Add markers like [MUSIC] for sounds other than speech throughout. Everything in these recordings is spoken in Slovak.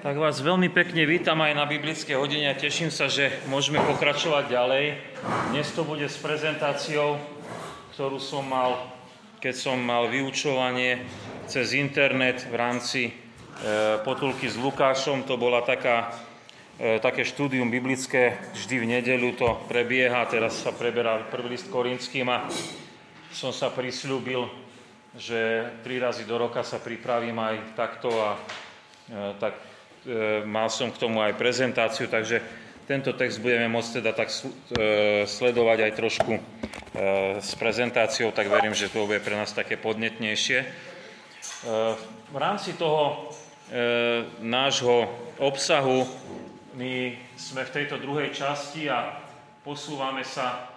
Tak vás veľmi pekne vítam aj na biblické hodine a teším sa, že môžeme pokračovať ďalej. Dnes to bude s prezentáciou, ktorú som mal, keď som mal vyučovanie cez internet v rámci e, potulky s Lukášom. To bola taká, e, také štúdium biblické, vždy v nedeľu to prebieha, teraz sa preberá prvý list Korinským a som sa prislúbil, že tri razy do roka sa pripravím aj takto a e, tak mal som k tomu aj prezentáciu, takže tento text budeme môcť teda tak e, sledovať aj trošku e, s prezentáciou, tak verím, že to bude pre nás také podnetnejšie. V rámci toho nášho obsahu my sme v tejto druhej časti a posúvame sa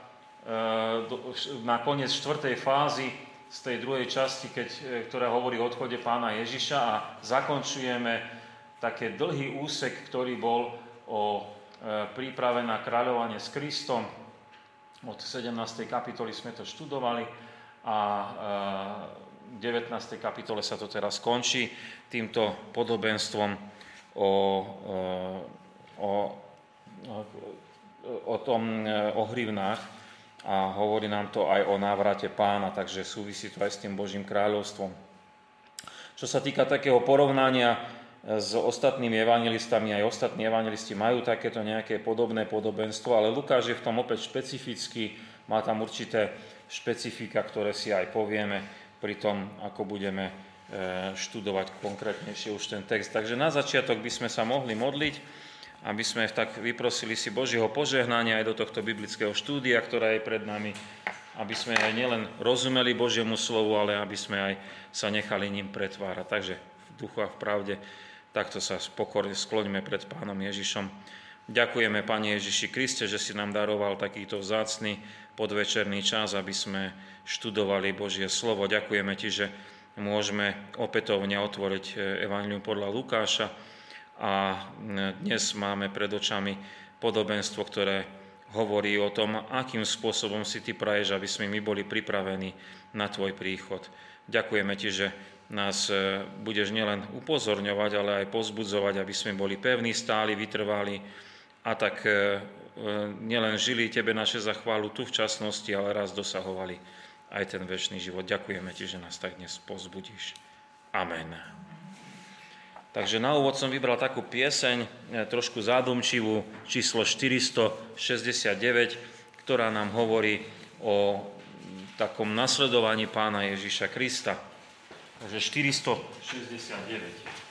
na koniec štvrtej fázy z tej druhej časti, keď, ktorá hovorí o odchode pána Ježiša a zakončujeme také dlhý úsek, ktorý bol o e, príprave na kráľovanie s Kristom. Od 17. kapitoly sme to študovali a v 19. kapitole sa to teraz končí týmto podobenstvom o, e, o, o tom e, o hrivnách a hovorí nám to aj o návrate pána, takže súvisí to aj s tým Božím kráľovstvom. Čo sa týka takého porovnania s ostatnými evangelistami, aj ostatní evangelisti majú takéto nejaké podobné podobenstvo, ale Lukáš je v tom opäť špecifický, má tam určité špecifika, ktoré si aj povieme pri tom, ako budeme e, študovať konkrétnejšie už ten text. Takže na začiatok by sme sa mohli modliť, aby sme tak vyprosili si Božieho požehnania aj do tohto biblického štúdia, ktorá je pred nami, aby sme aj nielen rozumeli Božiemu slovu, ale aby sme aj sa nechali ním pretvárať. Takže v duchu a v pravde Takto sa pokorne skloňme pred Pánom Ježišom. Ďakujeme, Pane Ježiši Kriste, že si nám daroval takýto vzácný podvečerný čas, aby sme študovali Božie slovo. Ďakujeme Ti, že môžeme opätovne otvoriť e, Evangelium podľa Lukáša a dnes máme pred očami podobenstvo, ktoré hovorí o tom, akým spôsobom si Ty praješ, aby sme my boli pripravení na Tvoj príchod. Ďakujeme Ti, že nás e, budeš nielen upozorňovať, ale aj pozbudzovať, aby sme boli pevní, stáli, vytrvali a tak e, e, nielen žili Tebe naše zachválu tu v časnosti, ale raz dosahovali aj ten väčší život. Ďakujeme Ti, že nás tak dnes pozbudíš. Amen. Takže na úvod som vybral takú pieseň, trošku zádomčivú, číslo 469, ktorá nám hovorí o takom nasledovaní pána Ježíša Krista. Takže 469.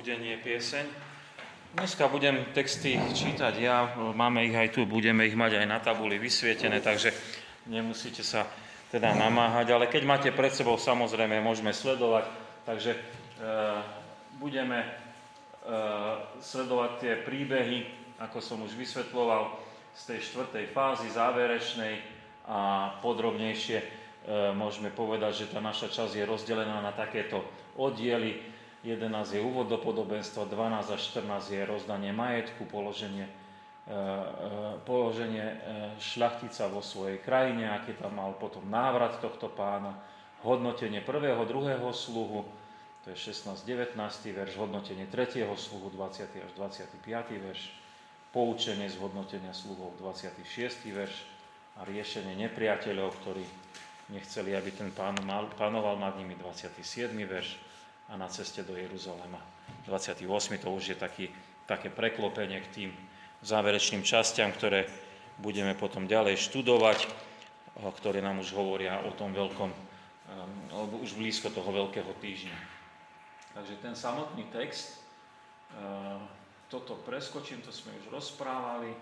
na pozbudenie pieseň. Dneska budem texty čítať ja, máme ich aj tu, budeme ich mať aj na tabuli vysvietené, takže nemusíte sa teda namáhať, ale keď máte pred sebou, samozrejme, môžeme sledovať, takže e, budeme e, sledovať tie príbehy, ako som už vysvetloval, z tej štvrtej fázy záverečnej a podrobnejšie E, môžeme povedať, že tá naša časť je rozdelená na takéto oddiely. 11 je úvod do podobenstva, 12 až 14 je rozdanie majetku, položenie, e, e, položenie šľachtica vo svojej krajine, aký tam mal potom návrat tohto pána, hodnotenie prvého, druhého sluhu, to je 16-19 verš, hodnotenie tretieho sluhu, 20. až 25. verš, poučenie z hodnotenia sluhov, 26. verš a riešenie nepriateľov, ktorí nechceli, aby ten pán mal, panoval nad nimi 27. verš a na ceste do Jeruzalema 28. To už je taký, také preklopenie k tým záverečným častiam, ktoré budeme potom ďalej študovať, ktoré nám už hovoria o tom veľkom, alebo už blízko toho veľkého týždňa. Takže ten samotný text, toto preskočím, to sme už rozprávali,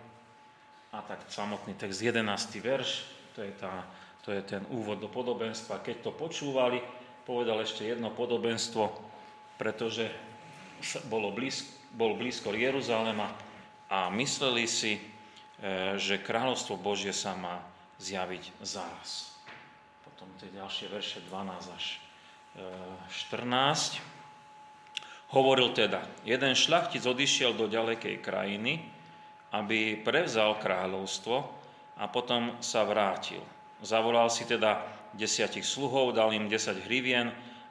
a tak samotný text, 11. verš, to je tá to je ten úvod do podobenstva. Keď to počúvali, povedal ešte jedno podobenstvo, pretože bolo blízko, bol blízko Jeruzalema a mysleli si, e, že kráľovstvo Božie sa má zjaviť zaraz. Potom tie ďalšie verše 12 až 14. E, Hovoril teda, jeden šľachtic odišiel do ďalekej krajiny, aby prevzal kráľovstvo a potom sa vrátil. Zavolal si teda desiatich sluhov, dal im 10 hrivien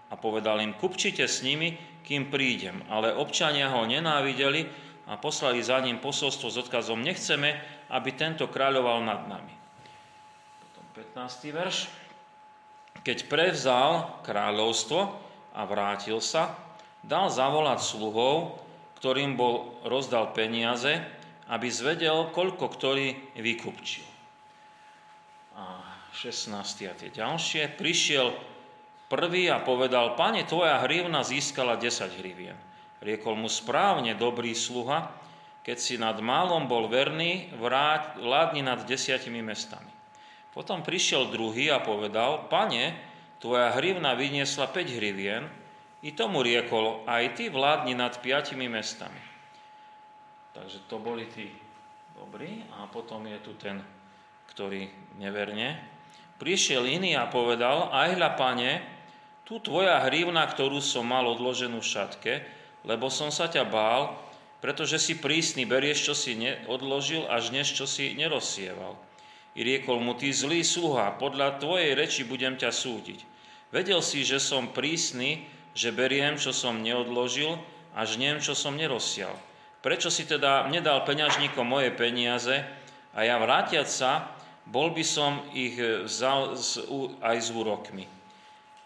a povedal im, kupčite s nimi, kým prídem. Ale občania ho nenávideli a poslali za ním posolstvo s odkazom, nechceme, aby tento kráľoval nad nami. Potom 15. verš. Keď prevzal kráľovstvo a vrátil sa, dal zavolať sluhov, ktorým bol rozdal peniaze, aby zvedel, koľko ktorý vykupčil. A 16. a tie ďalšie, prišiel prvý a povedal, pane, tvoja hrivna získala 10 hrivien. Riekol mu správne, dobrý sluha, keď si nad málom bol verný, vráť, vládni nad desiatimi mestami. Potom prišiel druhý a povedal, pane, tvoja hrivna vyniesla 5 hrivien, i tomu riekol, aj ty vládni nad piatimi mestami. Takže to boli tí dobrí a potom je tu ten, ktorý neverne Prišiel iný a povedal, aj hľa, pane, tu tvoja hrivna, ktorú som mal odloženú v šatke, lebo som sa ťa bál, pretože si prísny, berieš, čo si odložil, až dnes, čo si nerozsieval. I riekol mu, ty zlý sluha, podľa tvojej reči budem ťa súdiť. Vedel si, že som prísny, že beriem, čo som neodložil, až nem, čo som nerozsial. Prečo si teda nedal peňažníkom moje peniaze a ja vrátiať sa, bol by som ich vzal aj s úrokmi.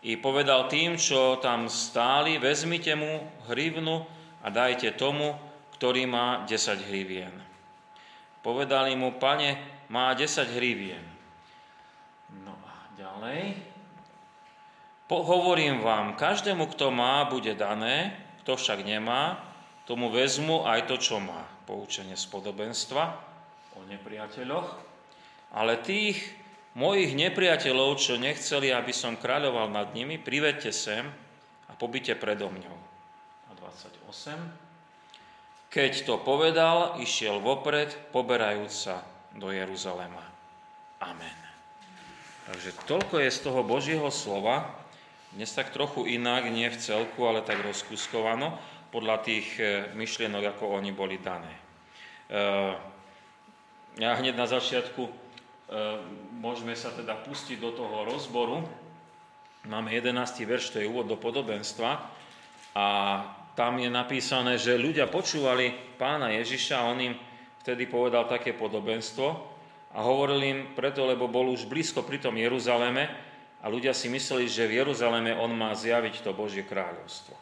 I povedal tým, čo tam stáli, vezmite mu hrivnu a dajte tomu, ktorý má 10 hrivien. Povedali mu, pane, má 10 hrivien. No a ďalej. Hovorím vám, každému, kto má, bude dané, kto však nemá, tomu vezmu aj to, čo má. Poučenie z podobenstva o nepriateľoch. Ale tých mojich nepriateľov, čo nechceli, aby som kráľoval nad nimi, privedte sem a pobyte predo mňou. A 28. Keď to povedal, išiel vopred, poberajúc sa do Jeruzalema. Amen. Takže toľko je z toho Božieho slova, dnes tak trochu inak, nie v celku, ale tak rozkuskovano, podľa tých eh, myšlienok, ako oni boli dané. Eh, ja hneď na začiatku môžeme sa teda pustiť do toho rozboru. Máme 11. verš, to je úvod do podobenstva a tam je napísané, že ľudia počúvali pána Ježiša a on im vtedy povedal také podobenstvo a hovoril im preto, lebo bol už blízko pri tom Jeruzaleme a ľudia si mysleli, že v Jeruzaleme on má zjaviť to Božie kráľovstvo.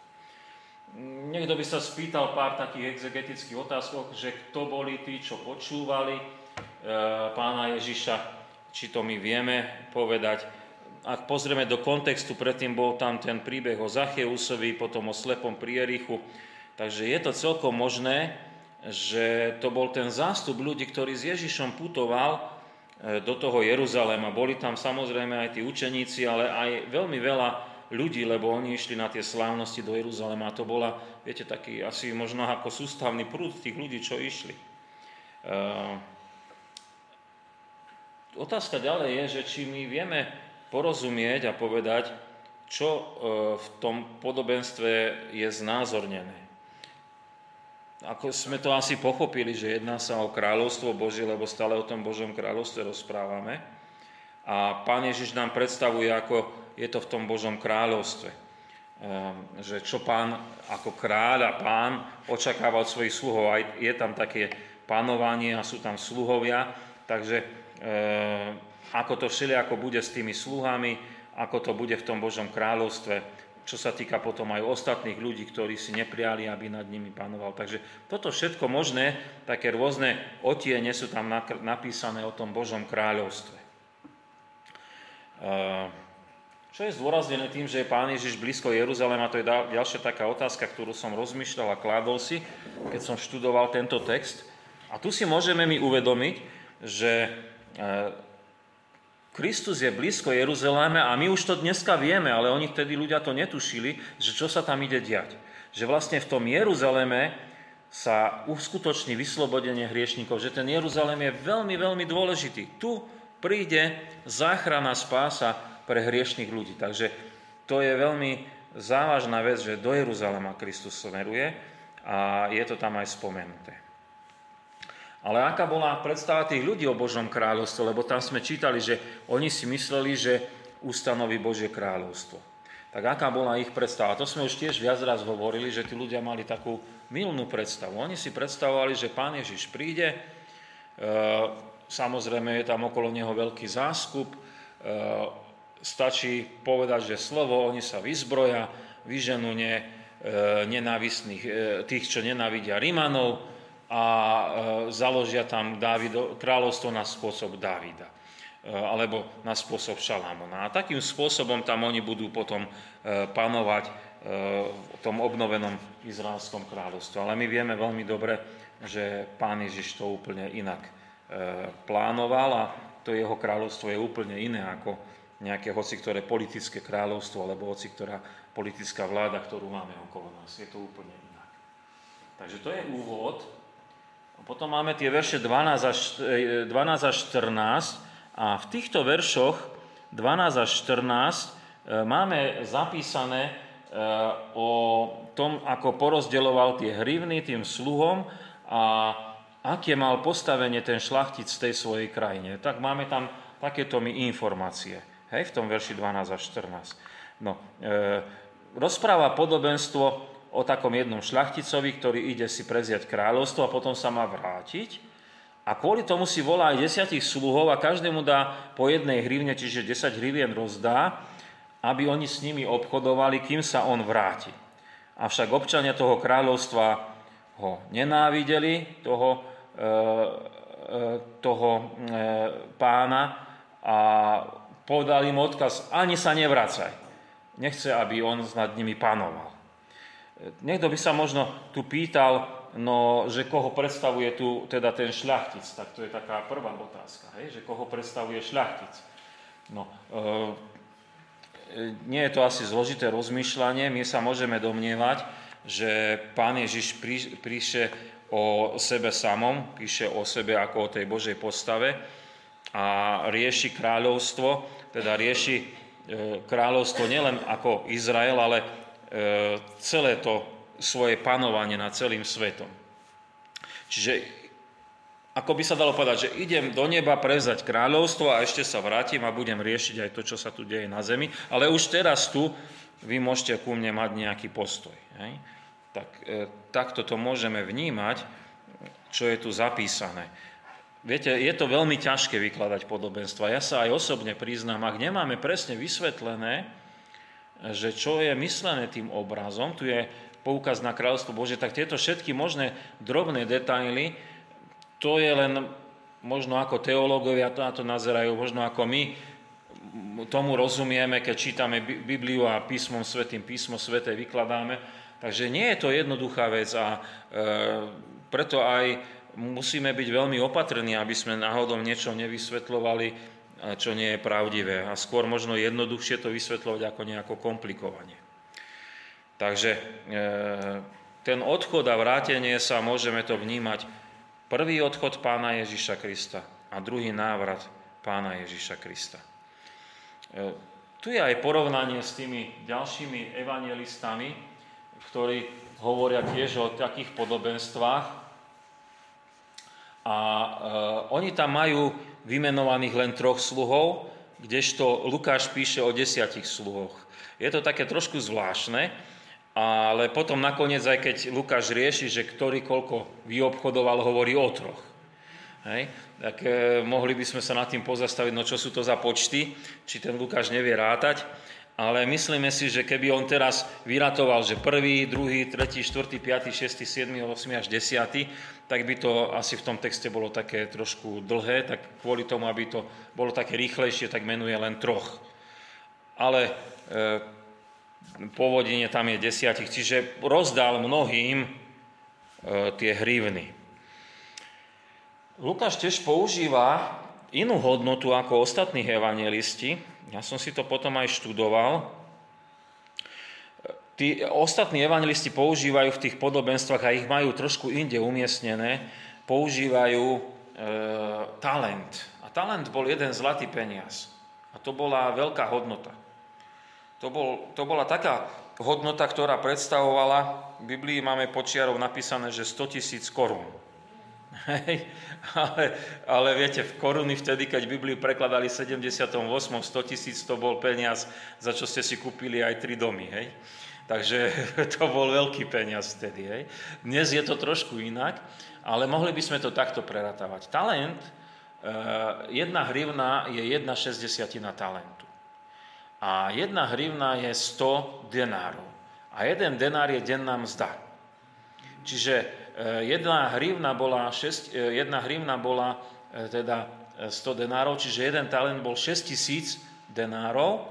Niekto by sa spýtal pár takých exegetických otázok, že kto boli tí, čo počúvali, pána Ježiša, či to my vieme povedať. ak pozrieme do kontextu, predtým bol tam ten príbeh o Zacheusovi, potom o slepom prierichu, takže je to celkom možné, že to bol ten zástup ľudí, ktorý s Ježišom putoval e, do toho Jeruzalema. Boli tam samozrejme aj tí učeníci, ale aj veľmi veľa ľudí, lebo oni išli na tie slávnosti do Jeruzalema. A to bola, viete, taký asi možno ako sústavný prúd tých ľudí, čo išli. Otázka ďalej je, že či my vieme porozumieť a povedať, čo e, v tom podobenstve je znázornené. Ako sme to asi pochopili, že jedná sa o kráľovstvo Božie, lebo stále o tom Božom kráľovstve rozprávame. A Pán Ježiš nám predstavuje, ako je to v tom Božom kráľovstve. Ehm, že čo pán ako kráľ a pán očakáva od svojich sluhov. Aj je tam také panovanie a sú tam sluhovia. Takže ako to všelijako bude s tými sluhami, ako to bude v tom Božom kráľovstve, čo sa týka potom aj ostatných ľudí, ktorí si nepriali, aby nad nimi panoval. Takže toto všetko možné, také rôzne otiene sú tam napísané o tom Božom kráľovstve. Čo je zdôraznené tým, že je Pán Ježiš blízko Jeruzalema, to je ďalšia taká otázka, ktorú som rozmýšľal a kládol si, keď som študoval tento text. A tu si môžeme mi uvedomiť, že Kristus je blízko Jeruzaléme a my už to dneska vieme, ale oni vtedy ľudia to netušili, že čo sa tam ide diať. Že vlastne v tom Jeruzaleme sa uskutoční vyslobodenie hriešnikov, že ten Jeruzalém je veľmi, veľmi dôležitý. Tu príde záchrana spása pre hriešných ľudí. Takže to je veľmi závažná vec, že do Jeruzalema Kristus smeruje a je to tam aj spomenuté. Ale aká bola predstava tých ľudí o Božom kráľovstve, lebo tam sme čítali, že oni si mysleli, že ustanoví Božie kráľovstvo. Tak aká bola ich predstava? To sme už tiež viac raz hovorili, že tí ľudia mali takú milnú predstavu. Oni si predstavovali, že Pán Ježiš príde, e, samozrejme je tam okolo neho veľký záskup, e, stačí povedať, že slovo, oni sa vyzbroja, vyženú ne, e, nenávistných, tých, čo nenávidia Rimanov, a e, založia tam Dávido, kráľovstvo na spôsob Dávida e, alebo na spôsob Šalamona. A takým spôsobom tam oni budú potom e, panovať v tom obnovenom izraelskom kráľovstve. Ale my vieme veľmi dobre, že pán Ježiš to úplne inak plánoval a to jeho kráľovstvo je úplne iné ako nejaké hoci ktoré politické kráľovstvo alebo hoci ktorá politická vláda, ktorú máme okolo nás. Je to úplne inak. Takže to je úvod potom máme tie verše 12 až, 12 e, až 14 a v týchto veršoch 12 až 14 e, máme zapísané e, o tom, ako porozdeľoval tie hrivny tým sluhom a aké mal postavenie ten šlachtic v tej svojej krajine. Tak máme tam takéto mi informácie, hej, v tom verši 12 až 14. No, e, rozpráva podobenstvo o takom jednom šľachticovi, ktorý ide si preziať kráľovstvo a potom sa má vrátiť. A kvôli tomu si volá aj desiatich sluhov a každému dá po jednej hrivne, čiže 10 hrivien rozdá, aby oni s nimi obchodovali, kým sa on vráti. Avšak občania toho kráľovstva ho nenávideli, toho, e, e, toho e, pána a podali mu odkaz, ani sa nevracaj. Nechce, aby on nad nimi panoval. Niekto by sa možno tu pýtal, no, že koho predstavuje tu teda ten šľachtic. Tak to je taká prvá otázka, hej? že koho predstavuje šľachtic. No, e, nie je to asi zložité rozmýšľanie, my sa môžeme domnievať, že pán Ježiš prí, píše o sebe samom, píše o sebe ako o tej Božej postave a rieši kráľovstvo, teda rieši e, kráľovstvo nielen ako Izrael, ale celé to svoje panovanie nad celým svetom. Čiže ako by sa dalo povedať, že idem do neba prevzať kráľovstvo a ešte sa vrátim a budem riešiť aj to, čo sa tu deje na zemi, ale už teraz tu vy môžete ku mne mať nejaký postoj. Hej? Tak, e, takto to môžeme vnímať, čo je tu zapísané. Viete, je to veľmi ťažké vykladať podobenstva. Ja sa aj osobne priznám, ak nemáme presne vysvetlené, že čo je myslené tým obrazom, tu je poukaz na kráľovstvo Bože, tak tieto všetky možné drobné detaily, to je len možno ako teológovia na to nazerajú, možno ako my tomu rozumieme, keď čítame Bibliu a písmom svetým, písmo sveté vykladáme. Takže nie je to jednoduchá vec a e, preto aj musíme byť veľmi opatrní, aby sme náhodou niečo nevysvetľovali, čo nie je pravdivé. A skôr možno jednoduchšie to vysvetľovať ako nejako komplikovanie. Takže e, ten odchod a vrátenie sa môžeme to vnímať prvý odchod pána Ježiša Krista a druhý návrat pána Ježiša Krista. E, tu je aj porovnanie s tými ďalšími evangelistami, ktorí hovoria tiež o takých podobenstvách. A e, oni tam majú vymenovaných len troch sluhov, kdežto Lukáš píše o desiatich sluhoch. Je to také trošku zvláštne, ale potom nakoniec, aj keď Lukáš rieši, že ktorý koľko vyobchodoval, hovorí o troch. Hej? Tak e, mohli by sme sa nad tým pozastaviť, no čo sú to za počty, či ten Lukáš nevie rátať, ale myslíme si, že keby on teraz vyratoval, že prvý, druhý, tretí, štvrtý, piatý, šestý, siedmy, osmi až desiatý, tak by to asi v tom texte bolo také trošku dlhé, tak kvôli tomu, aby to bolo také rýchlejšie, tak menuje len troch. Ale e, pôvodine tam je desiatich, čiže rozdal mnohým e, tie hrivny. Lukáš tiež používa inú hodnotu ako ostatní evangelisti. Ja som si to potom aj študoval. Tí ostatní evangelisti používajú v tých podobenstvách a ich majú trošku inde umiestnené, používajú e, talent. A talent bol jeden zlatý peniaz. A to bola veľká hodnota. To, bol, to bola taká hodnota, ktorá predstavovala, v Biblii máme počiarov napísané, že 100 tisíc korún. Hej, ale, ale viete, v koruny vtedy, keď Bibliu prekladali v 78. 100 tisíc to bol peniaz, za čo ste si kúpili aj tri domy. Hej. Takže [LAUGHS] to bol veľký peniaz vtedy. Hej. Dnes je to trošku inak, ale mohli by sme to takto preratávať. Talent, eh, jedna hrivna je jedna šesťdesiatina talentu. A jedna hrivna je 100 denárov. A jeden denár je denná mzda. Čiže jedna hrivna bola, 6, eh, jedna hrivna bola eh, teda 100 denárov, čiže jeden talent bol 6 tisíc denárov,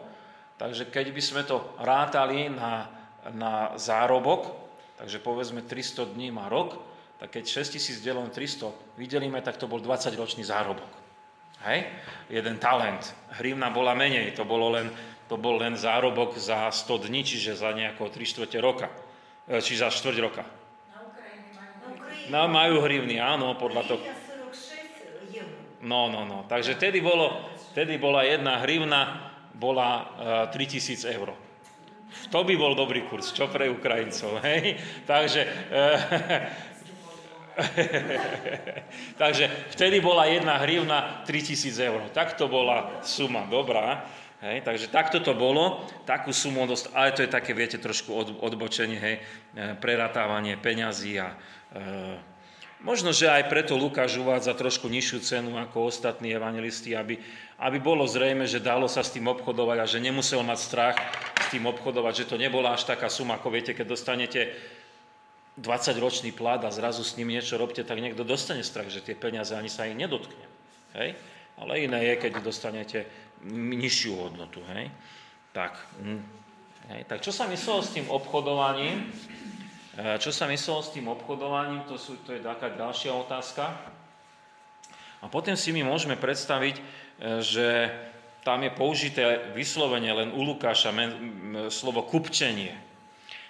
takže keď by sme to rátali na, na zárobok, takže povedzme 300 dní má rok, tak keď 6 tisíc delom 300 vydelíme, tak to bol 20-ročný zárobok. Hej? Jeden talent. Hrivna bola menej, to, bolo len, to bol len zárobok za 100 dní, čiže za nejakého 3 čtvrte roka. Či za 4 roka. No, majú hrivny, áno, podľa toho. No, no, no. Takže tedy, bolo, tedy bola jedna hrivna, bola uh, e, 3000 eur. To by bol dobrý kurz, čo pre Ukrajincov, [LAUGHS] hej? Takže, uh, [LAUGHS] takže vtedy bola jedna hrivna 3000 eur. Tak to bola suma, dobrá. Hej, takže takto to bolo, takú sumu dost, ale to je také, viete, trošku od, odbočenie, hej, e, preratávanie peňazí a e, možno, že aj preto Lukáš uvádza trošku nižšiu cenu ako ostatní evangelisti, aby, aby bolo zrejme, že dalo sa s tým obchodovať a že nemusel mať strach s tým obchodovať, že to nebola až taká suma, ako viete, keď dostanete 20-ročný plat a zrazu s ním niečo robte, tak niekto dostane strach, že tie peniaze ani sa ich nedotkne. Hej? Ale iné je, keď dostanete nižšiu hodnotu. Hej? Tak, hej, tak čo sa myslelo s tým obchodovaním? E, čo sa myslelo s tým obchodovaním, to, sú, to je taká ďalšia otázka. A potom si my môžeme predstaviť, e, že tam je použité vyslovene len u Lukáša slovo kupčenie.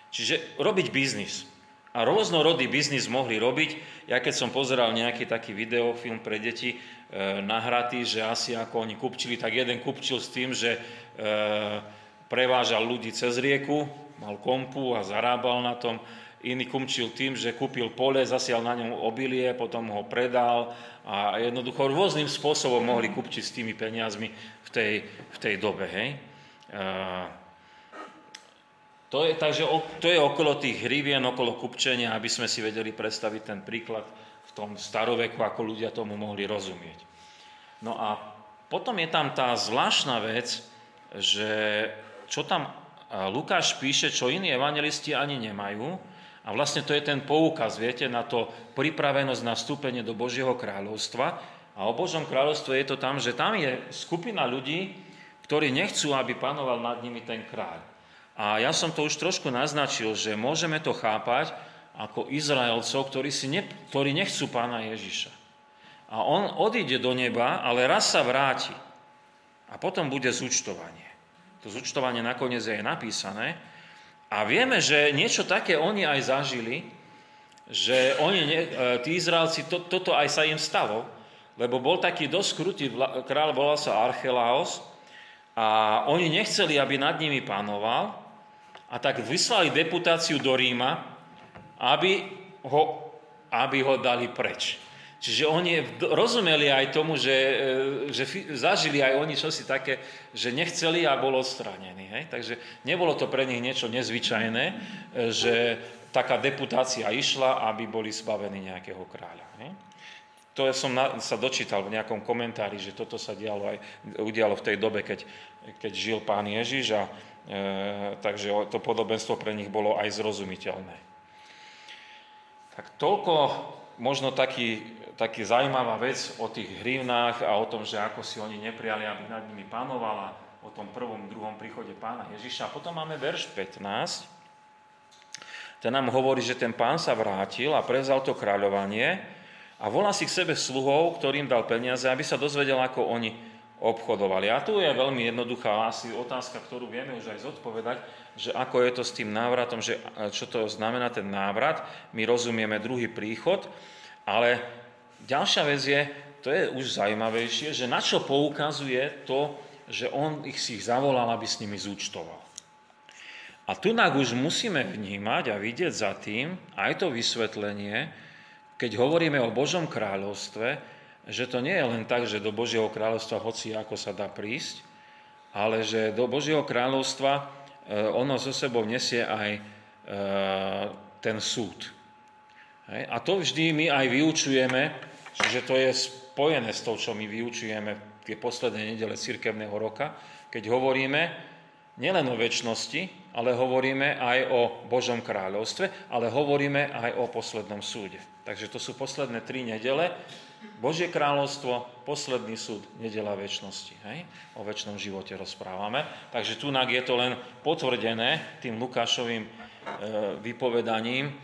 Čiže robiť biznis. A rôznorodý biznis mohli robiť. Ja keď som pozeral nejaký taký videofilm pre deti e, nahratý, že asi ako oni kupčili, tak jeden kupčil s tým, že e, prevážal ľudí cez rieku, mal kompu a zarábal na tom. Iný kumčil tým, že kúpil pole, zasial na ňom obilie, potom ho predal a jednoducho rôznym spôsobom mohli kupčiť s tými peniazmi v tej, v tej dobe. Hej? E, to je, takže to je okolo tých hrivien, okolo kupčenia, aby sme si vedeli predstaviť ten príklad tom staroveku, ako ľudia tomu mohli rozumieť. No a potom je tam tá zvláštna vec, že čo tam Lukáš píše, čo iní evangelisti ani nemajú, a vlastne to je ten poukaz, viete, na to pripravenosť na vstúpenie do Božieho kráľovstva. A o Božom kráľovstve je to tam, že tam je skupina ľudí, ktorí nechcú, aby panoval nad nimi ten kráľ. A ja som to už trošku naznačil, že môžeme to chápať ako Izraelcov, ktorí, si ne, ktorí nechcú pána Ježiša. A on odíde do neba, ale raz sa vráti. A potom bude zúčtovanie. To zúčtovanie nakoniec je napísané. A vieme, že niečo také oni aj zažili, že oni, e, tí Izraelci, to, toto aj sa im stalo, lebo bol taký dosť krutý kráľ, volal sa Archelaos, a oni nechceli, aby nad nimi panoval, a tak vyslali deputáciu do Ríma, aby ho, aby ho dali preč. Čiže oni rozumeli aj tomu, že, e, že zažili aj oni čosi také, že nechceli a bol odstránený. Hej? Takže nebolo to pre nich niečo nezvyčajné, e, že taká deputácia išla, aby boli zbavení nejakého kráľa. Hej? To som na, sa dočítal v nejakom komentári, že toto sa dialo aj, udialo v tej dobe, keď, keď žil pán Ježiš a E, takže to podobenstvo pre nich bolo aj zrozumiteľné. Tak toľko možno taký, taký zaujímavá vec o tých hrivnách a o tom, že ako si oni neprijali, aby nad nimi panovala, o tom prvom, druhom príchode pána Ježiša. A potom máme verš 15. Ten nám hovorí, že ten pán sa vrátil a prezal to kráľovanie a volá si k sebe sluhov, ktorým dal peniaze, aby sa dozvedel, ako oni obchodovali. A tu je veľmi jednoduchá asi otázka, ktorú vieme už aj zodpovedať, že ako je to s tým návratom, že čo to znamená ten návrat. My rozumieme druhý príchod, ale ďalšia vec je, to je už zaujímavejšie, že na čo poukazuje to, že on ich si ich zavolal, aby s nimi zúčtoval. A tu už musíme vnímať a vidieť za tým aj to vysvetlenie, keď hovoríme o Božom kráľovstve, že to nie je len tak, že do Božieho kráľovstva hoci ako sa dá prísť, ale že do Božieho kráľovstva ono so sebou nesie aj e, ten súd. A to vždy my aj vyučujeme, že to je spojené s tou, čo my vyučujeme tie posledné nedele cirkevného roka, keď hovoríme nielen o väčšnosti, ale hovoríme aj o Božom kráľovstve, ale hovoríme aj o poslednom súde. Takže to sú posledné tri nedele, Božie kráľovstvo, posledný súd, nedela väčšnosti. Hej? O väčšnom živote rozprávame. Takže tu je to len potvrdené tým Lukášovým e, vypovedaním e,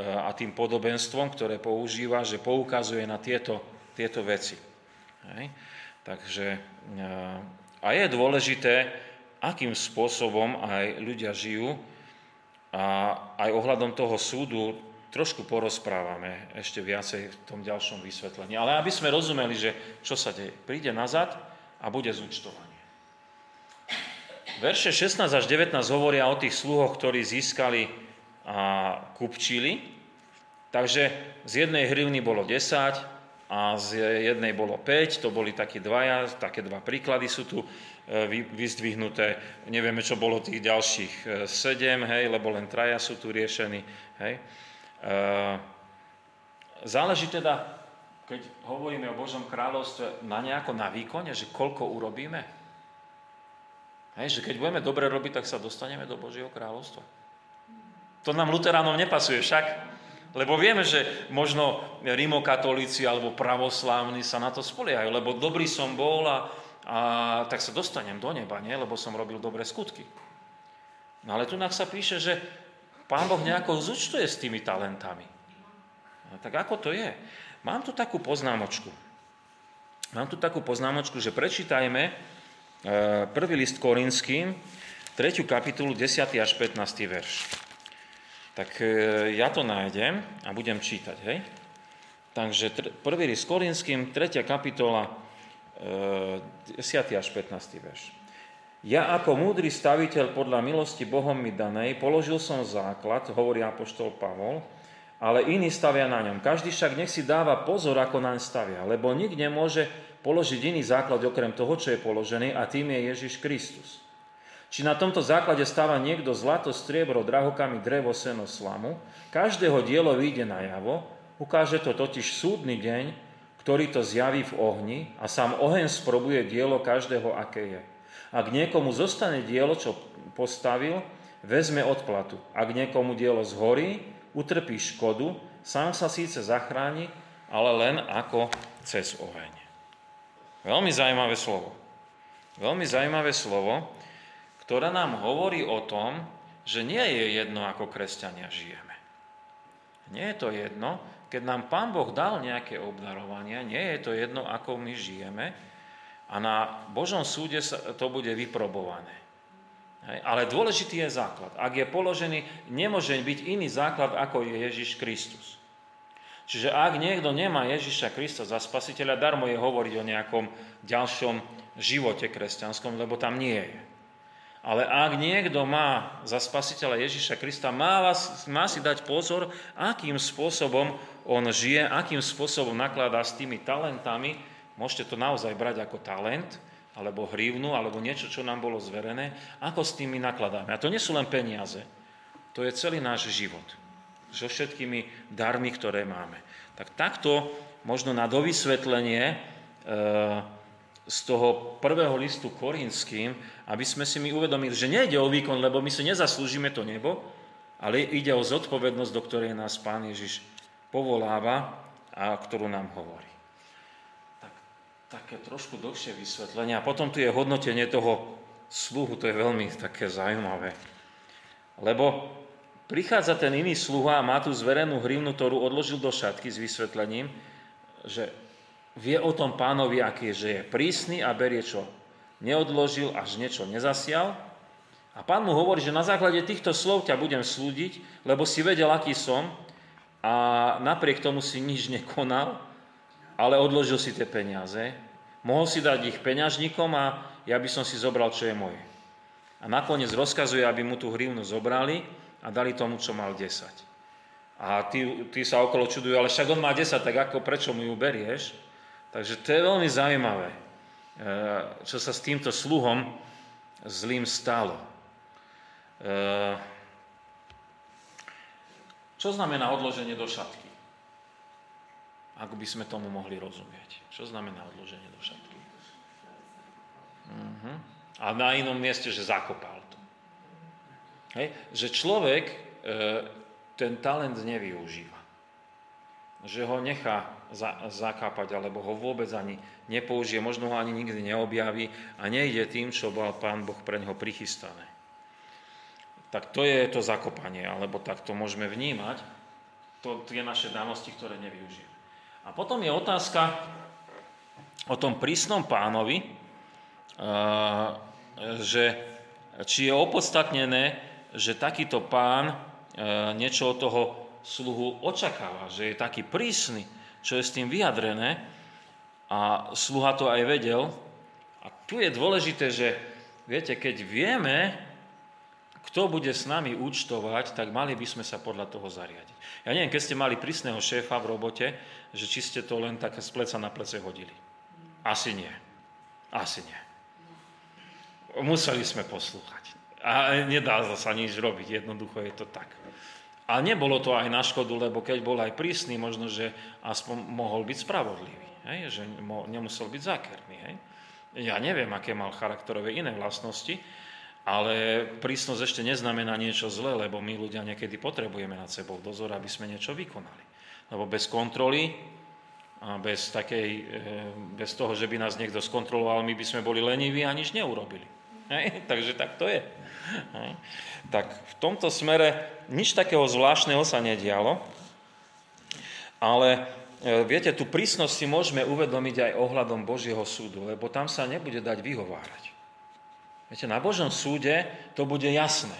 a tým podobenstvom, ktoré používa, že poukazuje na tieto, tieto veci. Hej? Takže e, a je dôležité, akým spôsobom aj ľudia žijú a aj ohľadom toho súdu trošku porozprávame ešte viacej v tom ďalšom vysvetlení. Ale aby sme rozumeli, že čo sa deje. Príde nazad a bude zúčtovanie. Verše 16 až 19 hovoria o tých sluhoch, ktorí získali a kupčili. Takže z jednej hrivny bolo 10 a z jednej bolo 5, to boli takí dvaja, také dva príklady sú tu e, vyzdvihnuté. Nevieme, čo bolo tých ďalších 7, e, hej, lebo len traja sú tu riešení. Hej. Ehm, záleží teda, keď hovoríme o Božom kráľovstve, na nejako na výkone, že koľko urobíme. Hej, že keď budeme dobre robiť, tak sa dostaneme do Božieho kráľovstva. To nám luteránom nepasuje však, lebo vieme, že možno rimokatolíci alebo pravoslávni sa na to spoliehajú, lebo dobrý som bol a, a tak sa dostanem do neba, nie? lebo som robil dobré skutky. No ale tu sa píše, že Pán Boh nejako zúčtuje s tými talentami. No, tak ako to je? Mám tu takú poznámočku. Mám tu takú poznámočku, že prečítajme e, prvý list Korinským, 3. kapitulu, 10. až 15. verš. Tak e, ja to nájdem a budem čítať, hej? Takže prvý list Korinským, 3. kapitola, 10. E, až 15. verš. Ja ako múdry staviteľ podľa milosti Bohom mi danej položil som základ, hovorí apoštol Pavol, ale iní stavia na ňom. Každý však nech si dáva pozor, ako naň stavia, lebo nik nemôže položiť iný základ okrem toho, čo je položený a tým je Ježiš Kristus. Či na tomto základe stáva niekto zlato, striebro, drahokami, drevo, seno, slamu, každého dielo vyjde na javo, ukáže to totiž súdny deň, ktorý to zjaví v ohni a sám oheň sprobuje dielo každého, aké je. Ak niekomu zostane dielo, čo postavil, vezme odplatu. Ak niekomu dielo zhorí, utrpí škodu, sám sa síce zachráni, ale len ako cez oheň. Veľmi zaujímavé slovo. Veľmi zaujímavé slovo, ktoré nám hovorí o tom, že nie je jedno, ako kresťania žijeme. Nie je to jedno, keď nám Pán Boh dal nejaké obdarovania, nie je to jedno, ako my žijeme a na Božom súde to bude vyprobované. Ale dôležitý je základ. Ak je položený, nemôže byť iný základ, ako je Ježiš Kristus. Čiže ak niekto nemá Ježiša Krista za spasiteľa, darmo je hovoriť o nejakom ďalšom živote kresťanskom, lebo tam nie je. Ale ak niekto má za spasiteľa Ježiša Krista, má, vás, má si dať pozor, akým spôsobom on žije, akým spôsobom nakladá s tými talentami. Môžete to naozaj brať ako talent, alebo hrivnu, alebo niečo, čo nám bolo zverené. Ako s tými nakladáme. A to nie sú len peniaze. To je celý náš život. So všetkými darmi, ktoré máme. Tak takto možno na dovysvetlenie e, z toho prvého listu korinským, aby sme si my uvedomili, že nejde o výkon, lebo my si nezaslúžime to nebo, ale ide o zodpovednosť, do ktorej nás Pán Ježiš povoláva a ktorú nám hovorí. Tak, také trošku dlhšie vysvetlenie. A potom tu je hodnotenie toho sluhu, to je veľmi také zaujímavé. Lebo prichádza ten iný sluha a má tu zverenú hrivnu, ktorú odložil do šatky s vysvetlením, že vie o tom pánovi, aký je, že je prísny a berie čo neodložil, až niečo nezasial. A pán mu hovorí, že na základe týchto slov ťa budem súdiť, lebo si vedel, aký som a napriek tomu si nič nekonal, ale odložil si tie peniaze. Mohol si dať ich peňažníkom a ja by som si zobral, čo je moje. A nakoniec rozkazuje, aby mu tú hrivnu zobrali a dali tomu, čo mal 10. A ty, ty sa okolo čudujú, ale však on má 10, tak ako, prečo mu ju berieš? Takže to je veľmi zaujímavé, eh, čo sa s týmto sluhom zlým stalo. Eh, čo znamená odloženie do šatky? Ako by sme tomu mohli rozumieť. Čo znamená odloženie do šatky? Uh-huh. A na inom mieste, že zakopal to. Hej? Že človek e, ten talent nevyužíva. Že ho nechá za, zakápať, alebo ho vôbec ani nepoužije, možno ho ani nikdy neobjaví a nejde tým, čo bol Pán Boh pre neho prichystané. Tak to je to zakopanie, alebo tak to môžeme vnímať, to tie naše danosti, ktoré nevyužijeme. A potom je otázka o tom prísnom pánovi, že či je opodstatnené, že takýto pán niečo od toho sluhu očakáva, že je taký prísny, čo je s tým vyjadrené a sluha to aj vedel. A tu je dôležité, že viete, keď vieme, kto bude s nami účtovať, tak mali by sme sa podľa toho zariadiť. Ja neviem, keď ste mali prísneho šéfa v robote, že či ste to len tak z pleca na plece hodili. Asi nie. Asi nie. Museli sme poslúchať. A nedá sa nič robiť, jednoducho je to tak. A nebolo to aj na škodu, lebo keď bol aj prísny, možno, že aspoň mohol byť spravodlivý, hej? že nemusel byť zákerný. Hej? Ja neviem, aké mal charakterové iné vlastnosti, ale prísnosť ešte neznamená niečo zlé, lebo my ľudia niekedy potrebujeme nad sebou dozor, aby sme niečo vykonali. Lebo bez kontroly a bez, takej, eh, bez toho, že by nás niekto skontroloval, my by sme boli leniví a nič neurobili. Hej? [LAUGHS] Takže tak to je. Hej? Tak v tomto smere nič takého zvláštneho sa nedialo, ale e, viete, tú prísnosť si môžeme uvedomiť aj ohľadom Božieho súdu, lebo tam sa nebude dať vyhovárať. Viete, na Božom súde to bude jasné.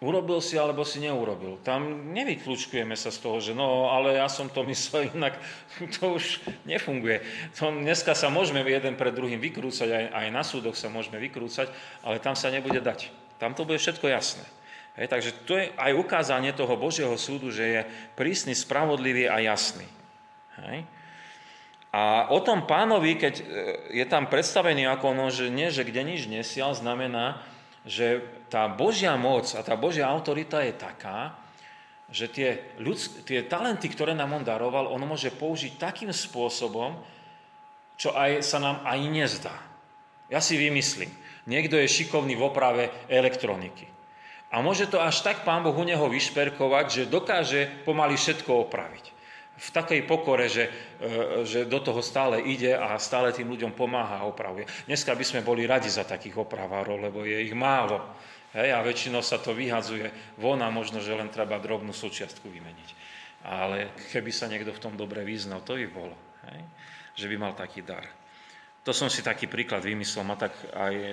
Urobil si alebo si neurobil. Tam nevyklúčkujeme sa z toho, že no, ale ja som to [LAUGHS] myslel inak. To už nefunguje. To dneska sa môžeme jeden pred druhým vykrúcať, aj, aj na súdoch sa môžeme vykrúcať, ale tam sa nebude dať. Tam to bude všetko jasné. Hej, takže to je aj ukázanie toho Božieho súdu, že je prísny, spravodlivý a jasný. Hej. A o tom pánovi, keď e, je tam predstavený ako ono, že nie, že kde nič nesial, znamená, že tá Božia moc a tá Božia autorita je taká, že tie, ľudsk- tie talenty, ktoré nám on daroval, on môže použiť takým spôsobom, čo aj sa nám aj nezdá. Ja si vymyslím, niekto je šikovný v oprave elektroniky. A môže to až tak pán Boh u neho vyšperkovať, že dokáže pomaly všetko opraviť. V takej pokore, že, e, že do toho stále ide a stále tým ľuďom pomáha a opravuje. Dneska by sme boli radi za takých opravárov, lebo je ich málo. Hej, a väčšinou sa to vyhadzuje von a možno, že len treba drobnú súčiastku vymeniť. Ale keby sa niekto v tom dobre vyznal, to by bolo. Hej? Že by mal taký dar. To som si taký príklad vymyslel, ma tak aj e,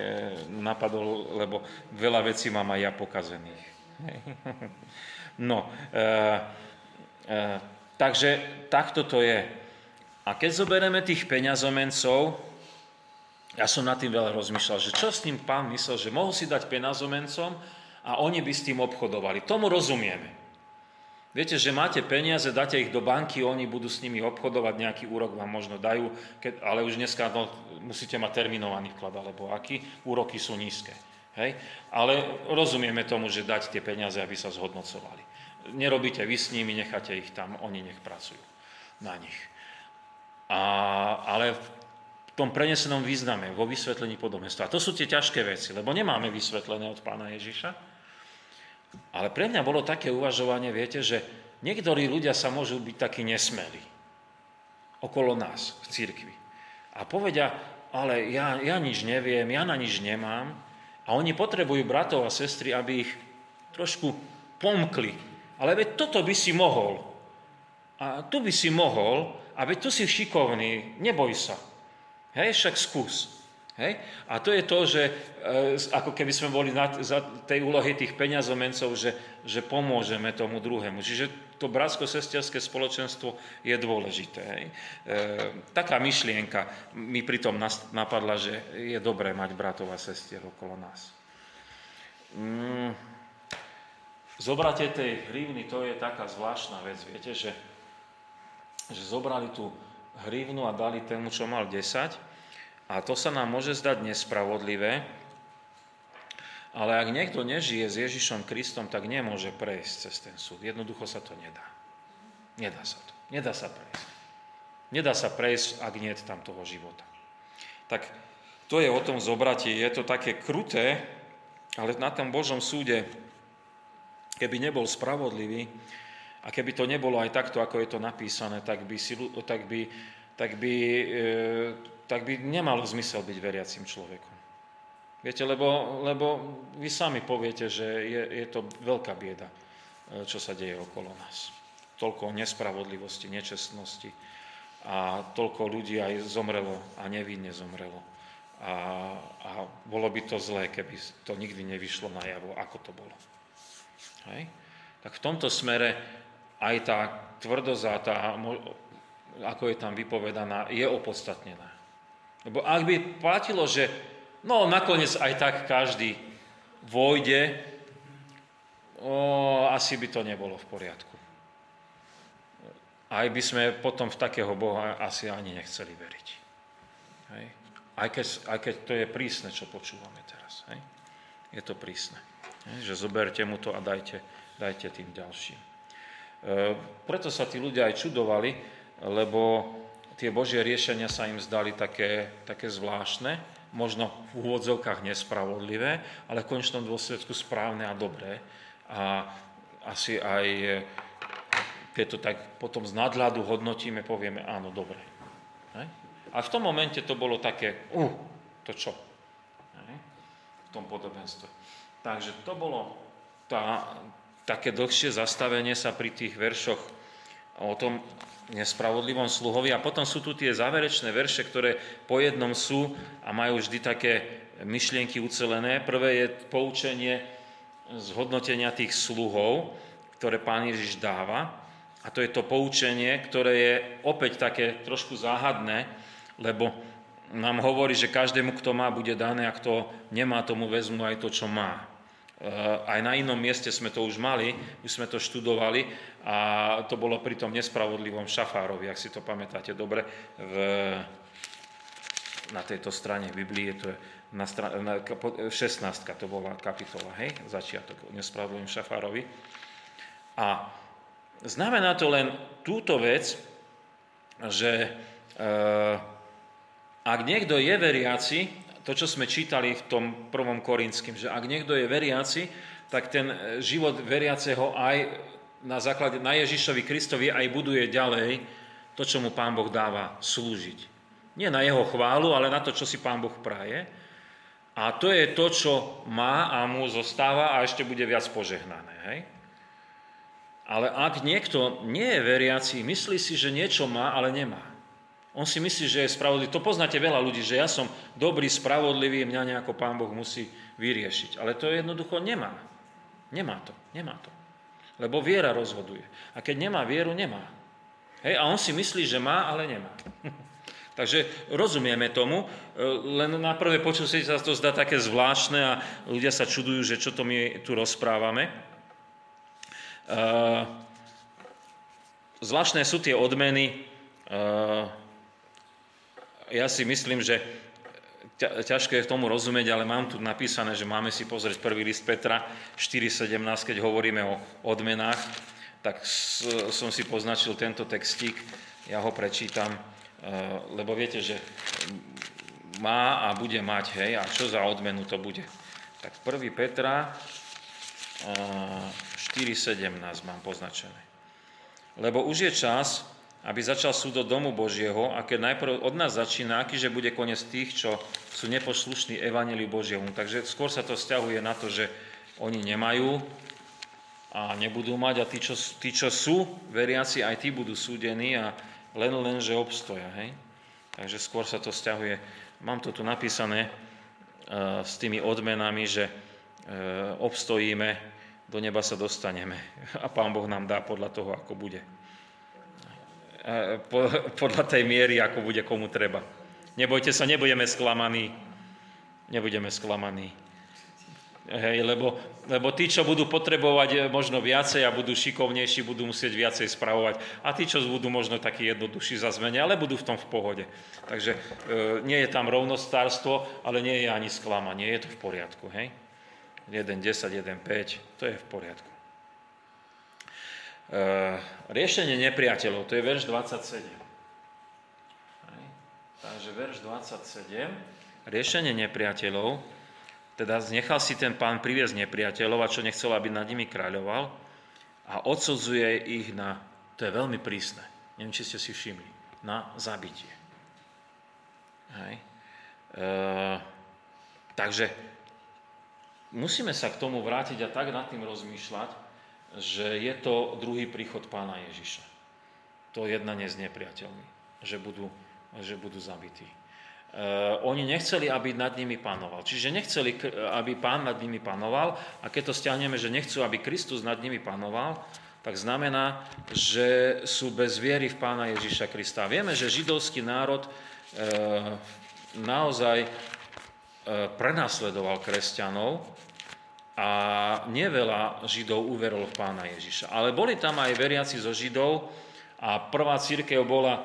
napadol, lebo veľa vecí mám aj ja pokazených. Hej? [LAUGHS] No, e, e, Takže takto to je. A keď zoberieme tých peňazomencov, ja som nad tým veľa rozmýšľal, že čo s tým pán myslel, že mohol si dať peňazomencom a oni by s tým obchodovali. Tomu rozumieme. Viete, že máte peniaze, dáte ich do banky, oni budú s nimi obchodovať, nejaký úrok vám možno dajú, keď, ale už dneska no, musíte mať terminovaný vklad, alebo aký, úroky sú nízke. Hej? Ale rozumieme tomu, že dať tie peniaze, aby sa zhodnocovali nerobíte vy s nimi, necháte ich tam, oni nech pracujú na nich. A, ale v tom prenesenom význame, vo vysvetlení podobenstva. To sú tie ťažké veci, lebo nemáme vysvetlené od pána Ježiša. Ale pre mňa bolo také uvažovanie, viete, že niektorí ľudia sa môžu byť takí nesmelí okolo nás v cirkvi. A povedia, ale ja, ja nič neviem, ja na nič nemám. A oni potrebujú bratov a sestry, aby ich trošku pomkli, ale veď toto by si mohol. A tu by si mohol, a veď tu si šikovný, neboj sa. Hej, však skús. Hej? A to je to, že e, ako keby sme boli na, za tej úlohy tých peňazomencov, že, že pomôžeme tomu druhému. Čiže to bratsko-sesterské spoločenstvo je dôležité. Hej? E, taká myšlienka mi pritom napadla, že je dobré mať bratov a sestier okolo nás. Mm. Zobratie tej hrivny, to je taká zvláštna vec. Viete, že, že zobrali tú hrivnu a dali tému, čo mal 10 a to sa nám môže zdať nespravodlivé, ale ak niekto nežije s Ježišom Kristom, tak nemôže prejsť cez ten súd. Jednoducho sa to nedá. Nedá sa to. Nedá sa prejsť. Nedá sa prejsť, ak nie je tam toho života. Tak to je o tom zobratie. Je to také kruté, ale na tom Božom súde keby nebol spravodlivý a keby to nebolo aj takto, ako je to napísané, tak by, si, tak by, tak by, e, tak by nemalo zmysel byť veriacim človekom. Viete, lebo, lebo vy sami poviete, že je, je to veľká bieda, e, čo sa deje okolo nás. Toľko nespravodlivosti, nečestnosti a toľko ľudí aj zomrelo a nevinne zomrelo. A, a bolo by to zlé, keby to nikdy nevyšlo najavo, ako to bolo. Hej? Tak v tomto smere aj tá tvrdosť a tá, ako je tam vypovedaná, je opodstatnená. Lebo ak by platilo, že no nakoniec aj tak každý vojde, o, asi by to nebolo v poriadku. Aj by sme potom v takého Boha asi ani nechceli veriť. Hej? Aj, keď, aj keď to je prísne, čo počúvame teraz. Hej? Je to prísne. Že zoberte mu to a dajte, dajte tým ďalším. E, preto sa tí ľudia aj čudovali, lebo tie Božie riešenia sa im zdali také, také zvláštne, možno v úvodzovkách nespravodlivé, ale v konečnom dôsledku správne a dobré. A asi aj, keď to tak potom z nadhľadu hodnotíme, povieme áno, dobre. A v tom momente to bolo také, uh, to čo? V tom podobenstve. Takže to bolo tá, také dlhšie zastavenie sa pri tých veršoch o tom nespravodlivom sluhovi. A potom sú tu tie záverečné verše, ktoré po jednom sú a majú vždy také myšlienky ucelené. Prvé je poučenie zhodnotenia tých sluhov, ktoré pán Ježiš dáva. A to je to poučenie, ktoré je opäť také trošku záhadné, lebo nám hovorí, že každému, kto má, bude dané a kto nemá, tomu vezmu aj to, čo má. Eh, aj na inom mieste sme to už mali, už sme to študovali a to bolo pri tom nespravodlivom Šafárovi, ak si to pamätáte dobre, v, na tejto strane Biblie, to je na, na 16. to bola kapitola, hej, začiatok o nespravodlivom Šafárovi. A znamená to len túto vec, že e, ak niekto je veriaci, to, čo sme čítali v tom prvom korinským, že ak niekto je veriaci, tak ten e, život veriaceho aj na základe na Ježišovi Kristovi aj buduje ďalej to, čo mu Pán Boh dáva slúžiť. Nie na jeho chválu, ale na to, čo si Pán Boh praje. A to je to, čo má a mu zostáva a ešte bude viac požehnané. Hej? Ale ak niekto nie je veriaci, myslí si, že niečo má, ale nemá. On si myslí, že je spravodlivý. To poznáte veľa ľudí, že ja som dobrý, spravodlivý, mňa nejako Pán Boh musí vyriešiť. Ale to jednoducho nemá. Nemá to, nemá to. Lebo viera rozhoduje. A keď nemá vieru, nemá. Hej, a on si myslí, že má, ale nemá. [LAUGHS] Takže rozumieme tomu, e, len na prvé počutie sa to zdá také zvláštne a ľudia sa čudujú, že čo to my tu rozprávame. E, zvláštne sú tie odmeny. Ja si myslím, že ťažko je tomu rozumieť, ale mám tu napísané, že máme si pozrieť prvý list Petra 4.17, keď hovoríme o odmenách, tak som si poznačil tento textík, ja ho prečítam, e, lebo viete, že má a bude mať, hej, a čo za odmenu to bude. Tak 1. Petra 4.17 e, mám poznačené. Lebo už je čas, aby začal súd do domu Božieho a keď najprv od nás začína, akýže bude koniec tých, čo sú neposlušní Evangeliu Božiemu. Takže skôr sa to vzťahuje na to, že oni nemajú a nebudú mať a tí, čo, tí, čo sú veriaci, aj tí budú súdení a len len, že obstoja. Hej? Takže skôr sa to vzťahuje. Mám to tu napísané uh, s tými odmenami, že uh, obstojíme, do neba sa dostaneme [LAUGHS] a Pán Boh nám dá podľa toho, ako bude podľa tej miery, ako bude komu treba. Nebojte sa, nebudeme sklamaní. Nebudeme sklamaní. Hej, lebo, lebo tí, čo budú potrebovať eh, možno viacej a budú šikovnejší, budú musieť viacej spravovať. A tí, čo budú možno takí jednoduchší za zmene, ale budú v tom v pohode. Takže e, nie je tam rovnostárstvo, ale nie je ani sklamanie. Je to v poriadku. Hej? 1, 10, 1, 5, to je v poriadku. Eh, riešenie nepriateľov, to je verš 27. Takže verš 27, riešenie nepriateľov, teda nechal si ten pán priviesť nepriateľov a čo nechcel, aby nad nimi kráľoval a odsudzuje ich na, to je veľmi prísne, neviem, či ste si všimli, na zabitie. Hej. E, takže musíme sa k tomu vrátiť a tak nad tým rozmýšľať, že je to druhý príchod pána Ježiša. To jednanie s nepriateľmi, že budú, že budú zabití. E, oni nechceli, aby nad nimi panoval. Čiže nechceli, aby pán nad nimi panoval a keď to stiahneme, že nechcú, aby Kristus nad nimi panoval, tak znamená, že sú bez viery v pána Ježiša Krista. Vieme, že židovský národ e, naozaj e, prenasledoval kresťanov a neveľa Židov uverilo v pána Ježiša. Ale boli tam aj veriaci zo Židov a prvá církev bola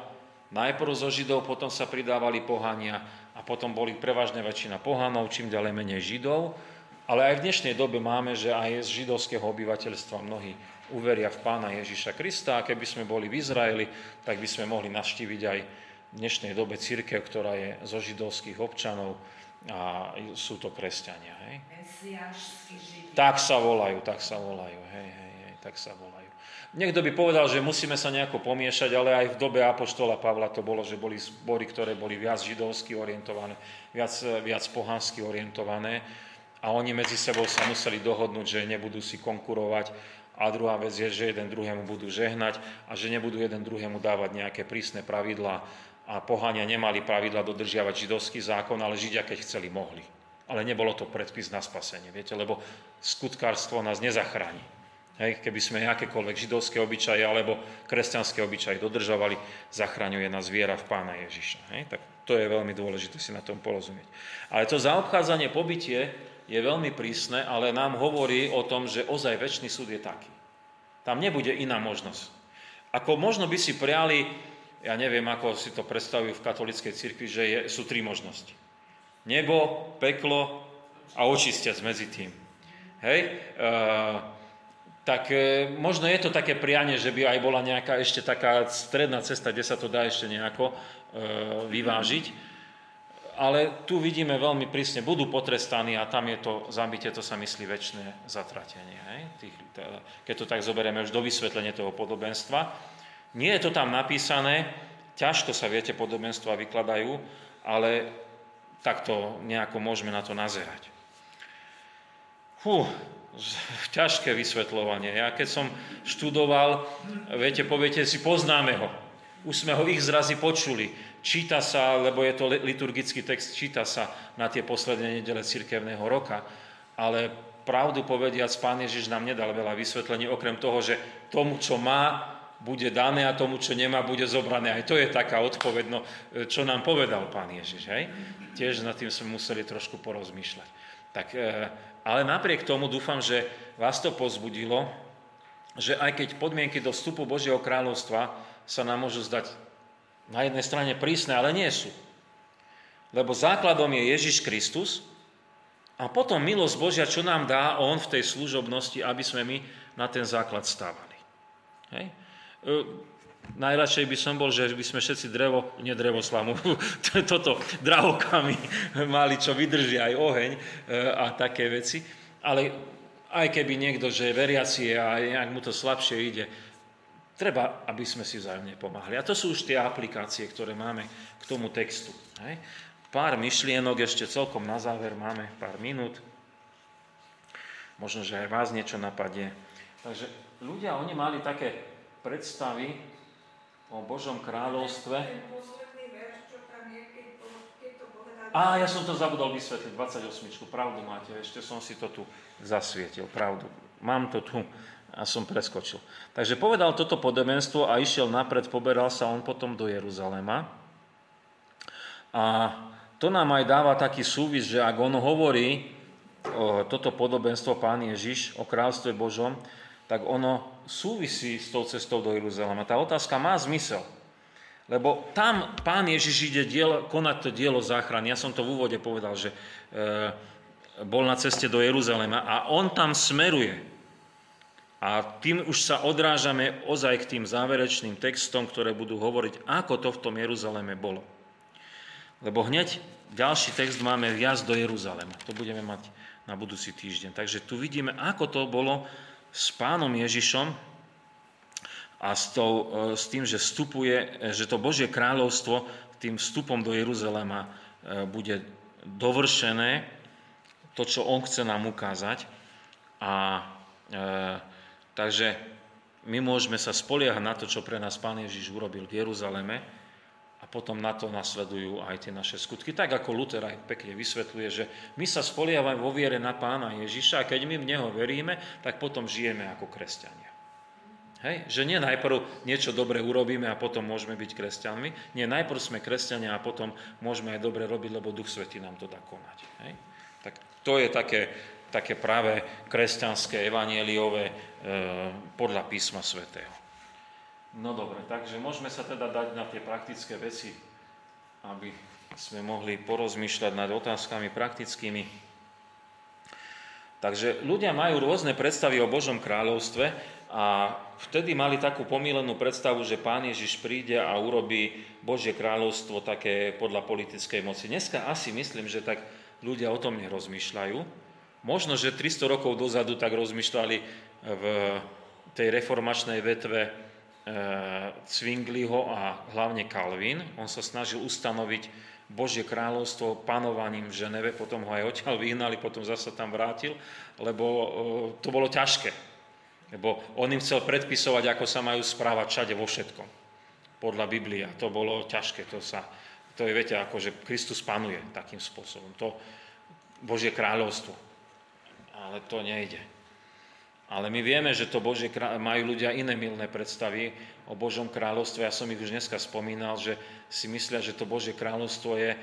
najprv zo Židov, potom sa pridávali pohania a potom boli prevažne väčšina pohanov, čím ďalej menej Židov. Ale aj v dnešnej dobe máme, že aj z židovského obyvateľstva mnohí uveria v pána Ježiša Krista a keby sme boli v Izraeli, tak by sme mohli naštíviť aj v dnešnej dobe církev, ktorá je zo židovských občanov a sú to kresťania. Hej? Tak sa volajú, tak sa volajú, hej, hej, hej, tak sa volajú. Niekto by povedal, že musíme sa nejako pomiešať, ale aj v dobe Apoštola Pavla to bolo, že boli zbory, ktoré boli viac židovsky orientované, viac, viac pohansky orientované a oni medzi sebou sa museli dohodnúť, že nebudú si konkurovať a druhá vec je, že jeden druhému budú žehnať a že nebudú jeden druhému dávať nejaké prísne pravidlá a pohania nemali pravidla dodržiavať židovský zákon, ale Židia, keď chceli, mohli ale nebolo to predpis na spasenie, viete, lebo skutkárstvo nás nezachráni. Hej, keby sme akékoľvek židovské obyčaje alebo kresťanské obyčaje dodržovali, zachraňuje nás viera v Pána Ježiša. Hej, tak to je veľmi dôležité si na tom porozumieť. Ale to zaobchádzanie pobytie je veľmi prísne, ale nám hovorí o tom, že ozaj väčší súd je taký. Tam nebude iná možnosť. Ako možno by si priali, ja neviem, ako si to predstavujú v katolíckej cirkvi, že je, sú tri možnosti. Nebo, peklo a očistec medzi tým. Hej? E, tak e, možno je to také prianie, že by aj bola nejaká ešte taká stredná cesta, kde sa to dá ešte nejako e, vyvážiť. ale tu vidíme veľmi prísne, budú potrestaní a tam je to zabite, to sa myslí väčšie zatratenie. Hej? Tých, keď to tak zoberieme už do vysvetlenia toho podobenstva. Nie je to tam napísané, ťažko sa, viete, podobenstva vykladajú, ale takto nejako môžeme na to nazerať. Fú, ťažké vysvetľovanie. Ja keď som študoval, viete, poviete si, poznáme ho. Už sme ho ich zrazy počuli. Číta sa, lebo je to liturgický text, číta sa na tie posledné nedele cirkevného roka. Ale pravdu povediac, pán Ježiš nám nedal veľa vysvetlení, okrem toho, že tomu, čo má, bude dané a tomu, čo nemá, bude zobrané. Aj to je taká odpoveď, no, čo nám povedal pán Ježiš. Hej? Tiež nad tým sme museli trošku porozmýšľať. Tak e, ale napriek tomu dúfam, že vás to pozbudilo, že aj keď podmienky do vstupu Božieho kráľovstva sa nám môžu zdať na jednej strane prísne, ale nie sú. Lebo základom je Ježiš Kristus a potom milosť Božia, čo nám dá On v tej služobnosti, aby sme my na ten základ stávali. Hej? Najradšej by som bol, že by sme všetci drevo, nie drevo slamu, [LAUGHS] toto drahokami mali, čo vydrží aj oheň e, a také veci. Ale aj keby niekto, že je veriaci a nejak mu to slabšie ide, treba, aby sme si vzájomne pomáhali. A to sú už tie aplikácie, ktoré máme k tomu textu. Hej. Pár myšlienok ešte celkom na záver, máme pár minút. Možno, že aj vás niečo napadne. Takže ľudia, oni mali také predstavy, o Božom kráľovstve. Á, ja som to zabudol vysvetliť, 28. Pravdu máte, ešte som si to tu zasvietil, pravdu. Mám to tu a som preskočil. Takže povedal toto podobenstvo a išiel napred, poberal sa on potom do Jeruzalema. A to nám aj dáva taký súvis, že ak on hovorí toto podobenstvo Pán Ježiš o kráľstve Božom, tak ono súvisí s tou cestou do Jeruzalema. Tá otázka má zmysel. Lebo tam pán Ježiš ide dielo, konať to dielo záchrany. Ja som to v úvode povedal, že e, bol na ceste do Jeruzalema a on tam smeruje. A tým už sa odrážame ozaj k tým záverečným textom, ktoré budú hovoriť, ako to v tom Jeruzaleme bolo. Lebo hneď ďalší text máme viac do Jeruzalema. To budeme mať na budúci týždeň. Takže tu vidíme, ako to bolo s pánom Ježišom a s, tou, e, s tým, že vstupuje, e, že to Božie kráľovstvo tým vstupom do Jeruzalema e, bude dovršené, to, čo on chce nám ukázať. A e, takže my môžeme sa spoliehať na to, čo pre nás Pán Ježiš urobil v Jeruzaleme, potom na to nasledujú aj tie naše skutky. Tak ako Luther aj pekne vysvetľuje, že my sa spolievame vo viere na pána Ježiša a keď my v neho veríme, tak potom žijeme ako kresťania. Hej? Že nie najprv niečo dobre urobíme a potom môžeme byť kresťanmi. Nie, najprv sme kresťania a potom môžeme aj dobre robiť, lebo Duch Svetý nám to dá konať. Hej? Tak to je také, také práve kresťanské, evanieliové e, podľa písma svätého. No dobre, takže môžeme sa teda dať na tie praktické veci, aby sme mohli porozmýšľať nad otázkami praktickými. Takže ľudia majú rôzne predstavy o Božom kráľovstve a vtedy mali takú pomílenú predstavu, že Pán Ježiš príde a urobí Božie kráľovstvo také podľa politickej moci. Dneska asi myslím, že tak ľudia o tom nerozmýšľajú. Možno, že 300 rokov dozadu tak rozmýšľali v tej reformačnej vetve Zwingliho a hlavne Calvin. On sa snažil ustanoviť Božie kráľovstvo panovaním v Ženeve, potom ho aj odtiaľ vyhnali, potom zase tam vrátil, lebo e, to bolo ťažké. Lebo on im chcel predpisovať, ako sa majú správať všade vo všetkom. Podľa Biblia. To bolo ťažké. To, sa, to je, viete, ako že Kristus panuje takým spôsobom. To Božie kráľovstvo. Ale to nejde. Ale my vieme, že to Božie majú ľudia iné milné predstavy o Božom kráľovstve. Ja som ich už dneska spomínal, že si myslia, že to Božie kráľovstvo je e,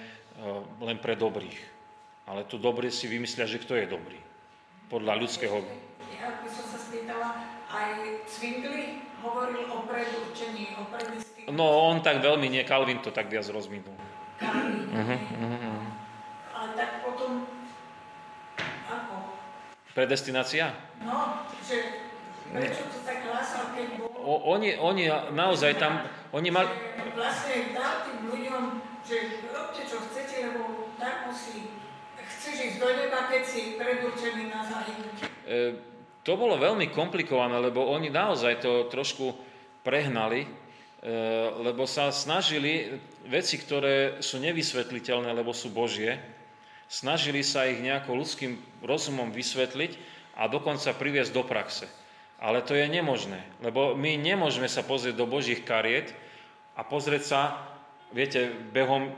len pre dobrých. Ale tu dobrý si vymyslia, že kto je dobrý. Podľa ľudského... Ja by som sa spýtala, aj Zwingli hovoril o predurčení, o predestinovaní. No, on tak veľmi nie, Calvin to tak viac rozminul. Calvin, uh-huh, uh-huh. Ale tak potom, ako? Predestinácia? No, že prečo to tak hlásal, keď bol... O, oni, oni naozaj tam, oni mali, vlastne dal tým ľuďom, že robte čo chcete, lebo tak musí, chceš ísť do neba, keď si predurčený na zahynutie. To bolo veľmi komplikované, lebo oni naozaj to trošku prehnali, e, lebo sa snažili veci, ktoré sú nevysvetliteľné, lebo sú Božie, snažili sa ich nejako ľudským rozumom vysvetliť a dokonca priviesť do praxe. Ale to je nemožné, lebo my nemôžeme sa pozrieť do Božích kariet a pozrieť sa, viete, behom e,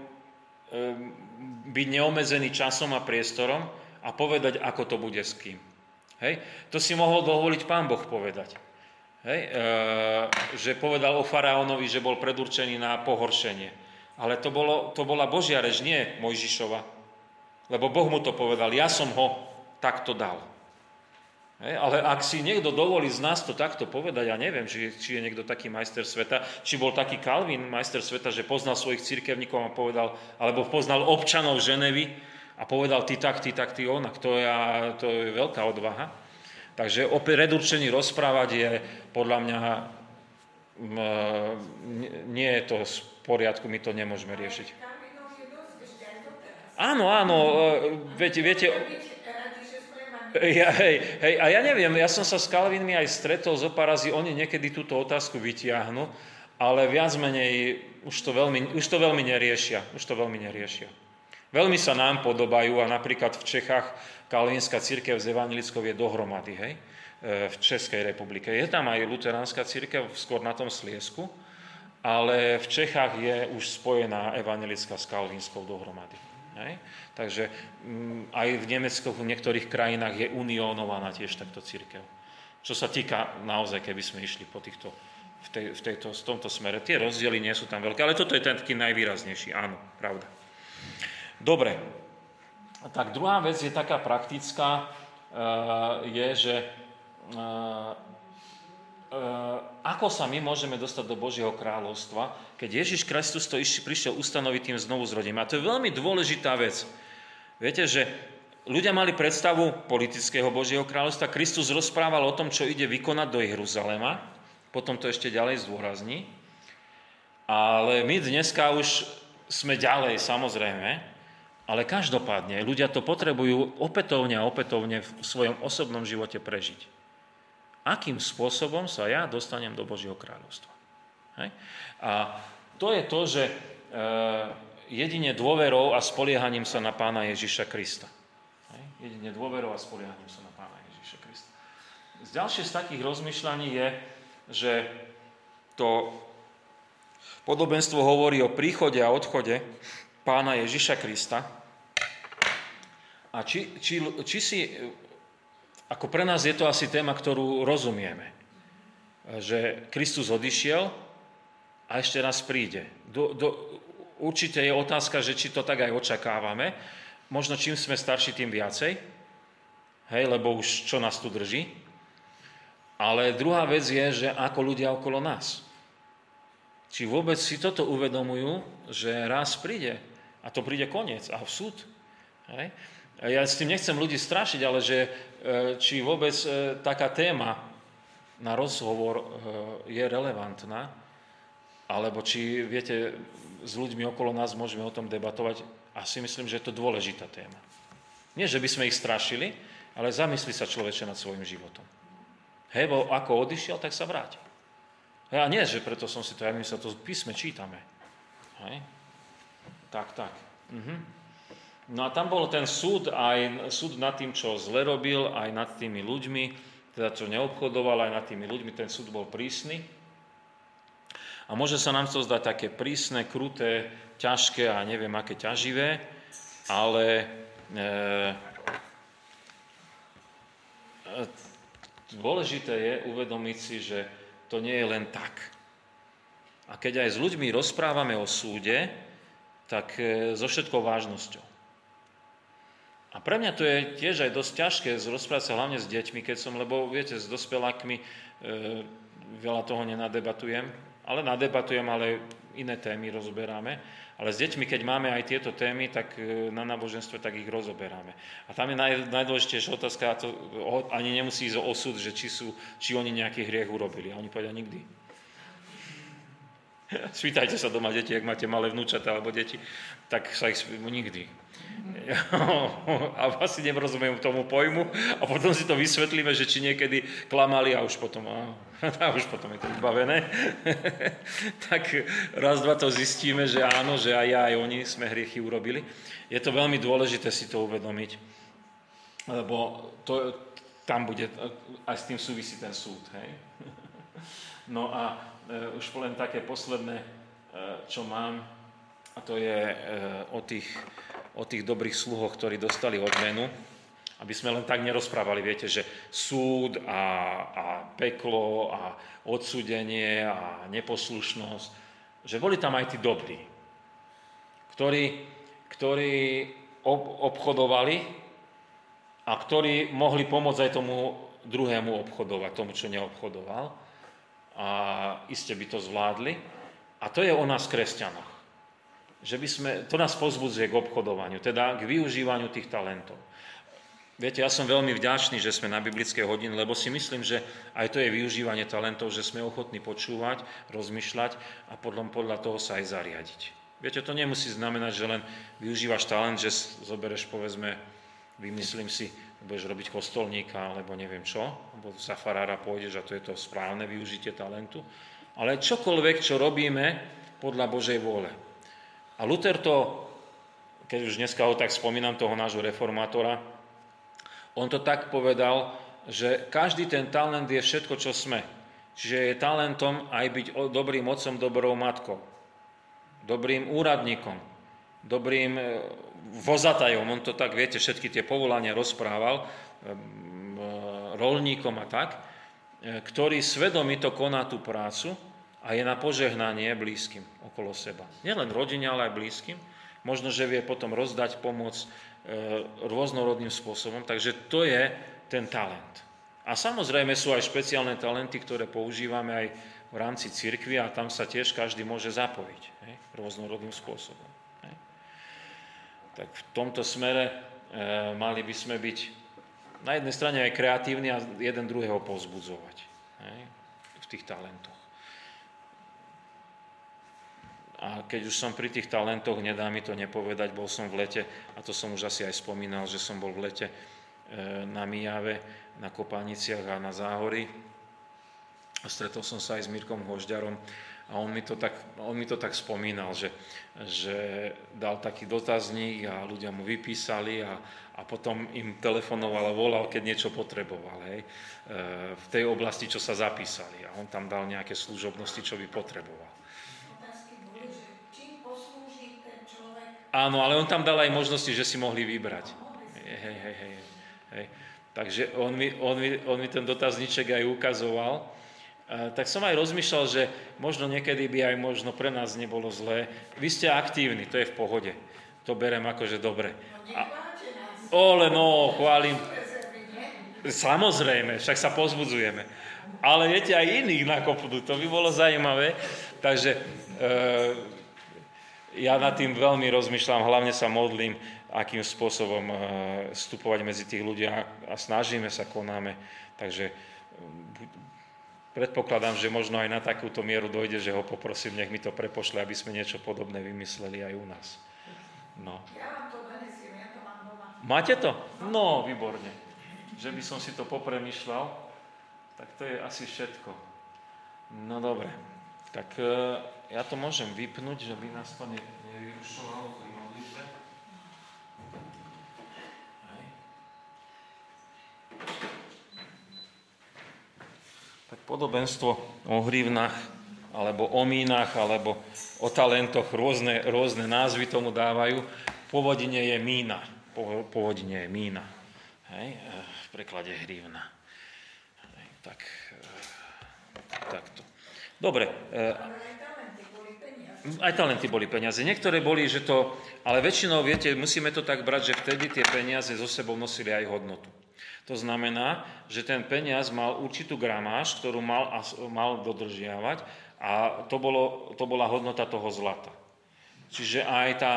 byť neomezený časom a priestorom a povedať, ako to bude s kým. Hej? To si mohol dovoliť pán Boh povedať. Hej? E, že povedal o faraónovi, že bol predurčený na pohoršenie. Ale to, bolo, to bola Božia reč, nie Mojžišova. Lebo Boh mu to povedal, ja som ho takto dal. Hej, ale ak si niekto dovolí z nás to takto povedať, ja neviem, či, či je niekto taký majster sveta, či bol taký Kalvin, majster sveta, že poznal svojich cirkevníkov a povedal, alebo poznal občanov Ženevy a povedal ty tak, ty tak, ty onak. To je, to je veľká odvaha. Takže o predurčení rozprávať je podľa mňa nie je to v poriadku, my to nemôžeme riešiť. Áno, áno, e, viete, viete, ja, hej, hej, a ja neviem, ja som sa s Kalvinmi aj stretol zo parazy, oni niekedy túto otázku vytiahnu, ale viac menej už to veľmi, už to veľmi neriešia. Už to veľmi neriešia. Veľmi sa nám podobajú a napríklad v Čechách kalvínska církev s evangelickou je dohromady, hej, e, v Českej republike. Je tam aj luteránska církev, skôr na tom Sliesku, ale v Čechách je už spojená evangelická s kalvínskou dohromady. Hej? Takže m, mm, aj v Nemecku, v niektorých krajinách je unionovaná tiež takto církev. Čo sa týka naozaj, keby sme išli po týchto, v, tej, v, tejto, v tomto smere. Tie rozdiely nie sú tam veľké, ale toto je ten taký najvýraznejší, áno, pravda. Dobre, tak druhá vec je taká praktická, uh, je, že uh, ako sa my môžeme dostať do Božieho kráľovstva, keď Ježiš Kristus to prišiel ustanoviť tým znovu zrodením. A to je veľmi dôležitá vec. Viete, že ľudia mali predstavu politického Božieho kráľovstva. Kristus rozprával o tom, čo ide vykonať do Jeruzalema. Potom to ešte ďalej zdôrazní. Ale my dneska už sme ďalej, samozrejme. Ale každopádne, ľudia to potrebujú opätovne a opätovne v svojom osobnom živote prežiť akým spôsobom sa ja dostanem do Božieho kráľovstva. Hej? A to je to, že e, jedine dôverou a spoliehaním sa na pána Ježiša Krista. Hej? Jedine dôverou a spoliehaním sa na pána Ježiša Krista. Z ďalšie z takých rozmýšľaní je, že to podobenstvo hovorí o príchode a odchode pána Ježiša Krista. A či, či, či si ako pre nás je to asi téma, ktorú rozumieme. Že Kristus odišiel a ešte raz príde. Do, do, určite je otázka, že či to tak aj očakávame. Možno čím sme starší, tým viacej. Hej, lebo už čo nás tu drží. Ale druhá vec je, že ako ľudia okolo nás. Či vôbec si toto uvedomujú, že raz príde a to príde koniec a v súd. Hej? Ja s tým nechcem ľudí strašiť, ale že či vôbec e, taká téma na rozhovor e, je relevantná, alebo či, viete, s ľuďmi okolo nás môžeme o tom debatovať. A si myslím, že je to dôležitá téma. Nie, že by sme ich strašili, ale zamysli sa človeče nad svojim životom. Hej, bo ako odišiel, tak sa vráti. Hej, a nie, že preto som si to, ja my sa to písme čítame. Hej? Tak, tak. Mhm. No a tam bol ten súd, aj súd nad tým, čo zle robil, aj nad tými ľuďmi, teda čo neobchodoval, aj nad tými ľuďmi, ten súd bol prísny. A môže sa nám to zdať také prísne, kruté, ťažké a neviem aké ťaživé, ale e, dôležité je uvedomiť si, že to nie je len tak. A keď aj s ľuďmi rozprávame o súde, tak e, so všetkou vážnosťou. A pre mňa to je tiež aj dosť ťažké rozprávať sa hlavne s deťmi, keď som, lebo viete, s dospelákmi e, veľa toho nenadebatujem, ale nadebatujem, ale iné témy rozoberáme. Ale s deťmi, keď máme aj tieto témy, tak e, na náboženstve tak ich rozoberáme. A tam je naj, najdôležitejšia otázka, a to o, ani nemusí ísť o osud, že či, sú, či oni nejaký hriech urobili. A oni povedia nikdy. [LAUGHS] Spýtajte sa doma deti, ak máte malé vnúčata alebo deti, tak sa ich nikdy. [LAUGHS] A asi nerozumiem tomu pojmu a potom si to vysvetlíme, že či niekedy klamali a už potom, a, [LAUGHS] a už potom je to vybavené. [LAUGHS] tak raz, dva to zistíme, že áno, že aj ja, aj oni sme hriechy urobili. Je to veľmi dôležité si to uvedomiť, lebo to, tam bude, aj s tým súvisí ten súd. Hej? No a e, už len také posledné, e, čo mám, a to je e, o tých, o tých dobrých sluhoch, ktorí dostali odmenu, aby sme len tak nerozprávali, viete, že súd a, a peklo a odsúdenie a neposlušnosť, že boli tam aj tí dobrí, ktorí, ktorí ob, obchodovali a ktorí mohli pomôcť aj tomu druhému obchodovať, tomu, čo neobchodoval a iste by to zvládli. A to je o nás kresťanoch. Že by sme, to nás pozbudzuje k obchodovaniu, teda k využívaniu tých talentov. Viete, ja som veľmi vďačný, že sme na biblické hodiny, lebo si myslím, že aj to je využívanie talentov, že sme ochotní počúvať, rozmýšľať a podľa, podľa toho sa aj zariadiť. Viete, to nemusí znamenať, že len využívaš talent, že zobereš, povedzme, vymyslím si, budeš robiť kostolníka, alebo neviem čo, alebo za farára pôjdeš a to je to správne využitie talentu. Ale čokoľvek, čo robíme podľa Božej vôle. A Luther to, keď už dneska ho tak spomínam, toho nášho reformátora, on to tak povedal, že každý ten talent je všetko, čo sme. Čiže je talentom aj byť dobrým otcom, dobrou matkou, dobrým úradníkom, dobrým e, vozatajom, on to tak, viete, všetky tie povolania rozprával, rolníkom a tak, e, ktorý svedomito koná tú prácu a je na požehnanie blízkym okolo seba. Nielen rodine, ale aj blízkym. Možno, že vie potom rozdať pomoc e, rôznorodným spôsobom. Takže to je ten talent. A samozrejme sú aj špeciálne talenty, ktoré používame aj v rámci cirkvi a tam sa tiež každý môže zapojiť hej, rôznorodným spôsobom tak v tomto smere e, mali by sme byť na jednej strane aj kreatívni a jeden druhého pozbudzovať hej, v tých talentoch. A keď už som pri tých talentoch, nedá mi to nepovedať, bol som v lete, a to som už asi aj spomínal, že som bol v lete e, na Mijave, na Kopániciach a na Záhory. Stretol som sa aj s Mirkom Hožďarom, a on mi to tak, on mi to tak spomínal, že, že dal taký dotazník a ľudia mu vypísali a, a potom im telefonoval a volal, keď niečo potreboval, hej, e, v tej oblasti, čo sa zapísali. A on tam dal nejaké služobnosti, čo by potreboval. Áno, ale on tam dal aj možnosti, že si mohli vybrať. Hej, hej, hej, hej. Takže on mi, on, mi, on mi ten dotazníček aj ukazoval tak som aj rozmýšľal, že možno niekedy by aj možno pre nás nebolo zlé. Vy ste aktívni, to je v pohode. To berem akože dobre. A, ole no, chválim. Samozrejme, však sa pozbudzujeme. Ale viete, aj iných nakopnú, to by bolo zaujímavé. Takže e, ja nad tým veľmi rozmýšľam, hlavne sa modlím, akým spôsobom e, vstupovať medzi tých ľudí a, snažíme sa, konáme. Takže Predpokladám, že možno aj na takúto mieru dojde, že ho poprosím, nech mi to prepošle, aby sme niečo podobné vymysleli aj u nás. No. Ja vám to donesiem, ja to mám doma. Máte to? No, výborne. Že by som si to popremýšľal, tak to je asi všetko. No dobre, tak e, ja to môžem vypnúť, že by nás to nevyrušovalo pri modlitbe. tak podobenstvo o hrivnách, alebo o mínach, alebo o talentoch, rôzne, rôzne názvy tomu dávajú. Povodine je mína. Povodine je mína. Hej? V preklade hrivna. Hej, tak, takto. Dobre. Aj talenty boli peniaze. Niektoré boli, že to... Ale väčšinou, viete, musíme to tak brať, že vtedy tie peniaze zo sebou nosili aj hodnotu. To znamená, že ten peniaz mal určitú gramáž, ktorú mal, mal dodržiavať a to, bolo, to bola hodnota toho zlata. Čiže aj tá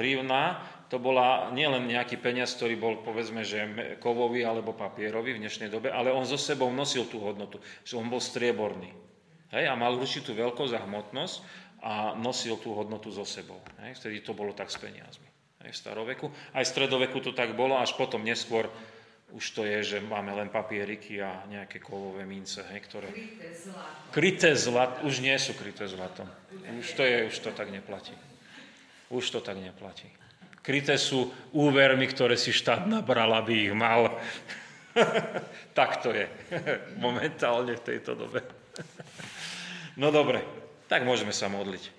hrivna, to bola nielen nejaký peniaz, ktorý bol povedzme, že kovový alebo papierový v dnešnej dobe, ale on so sebou nosil tú hodnotu, že on bol strieborný. Hej, a mal určitú veľkosť a hmotnosť a nosil tú hodnotu so sebou. Hej. Vtedy to bolo tak s peniazmi. Hej, v staroveku. Aj v stredoveku to tak bolo, až potom neskôr už to je, že máme len papieriky a nejaké kovové mince, hej, ktoré... Kryté zlato. Kryté zlato. Už nie sú kryté zlatom. Už to je, už to tak neplatí. Už to tak neplatí. Kryté sú úvermi, ktoré si štát nabral, aby ich mal. [LAUGHS] tak to je [LAUGHS] momentálne v tejto dobe. [LAUGHS] no dobre, tak môžeme sa modliť.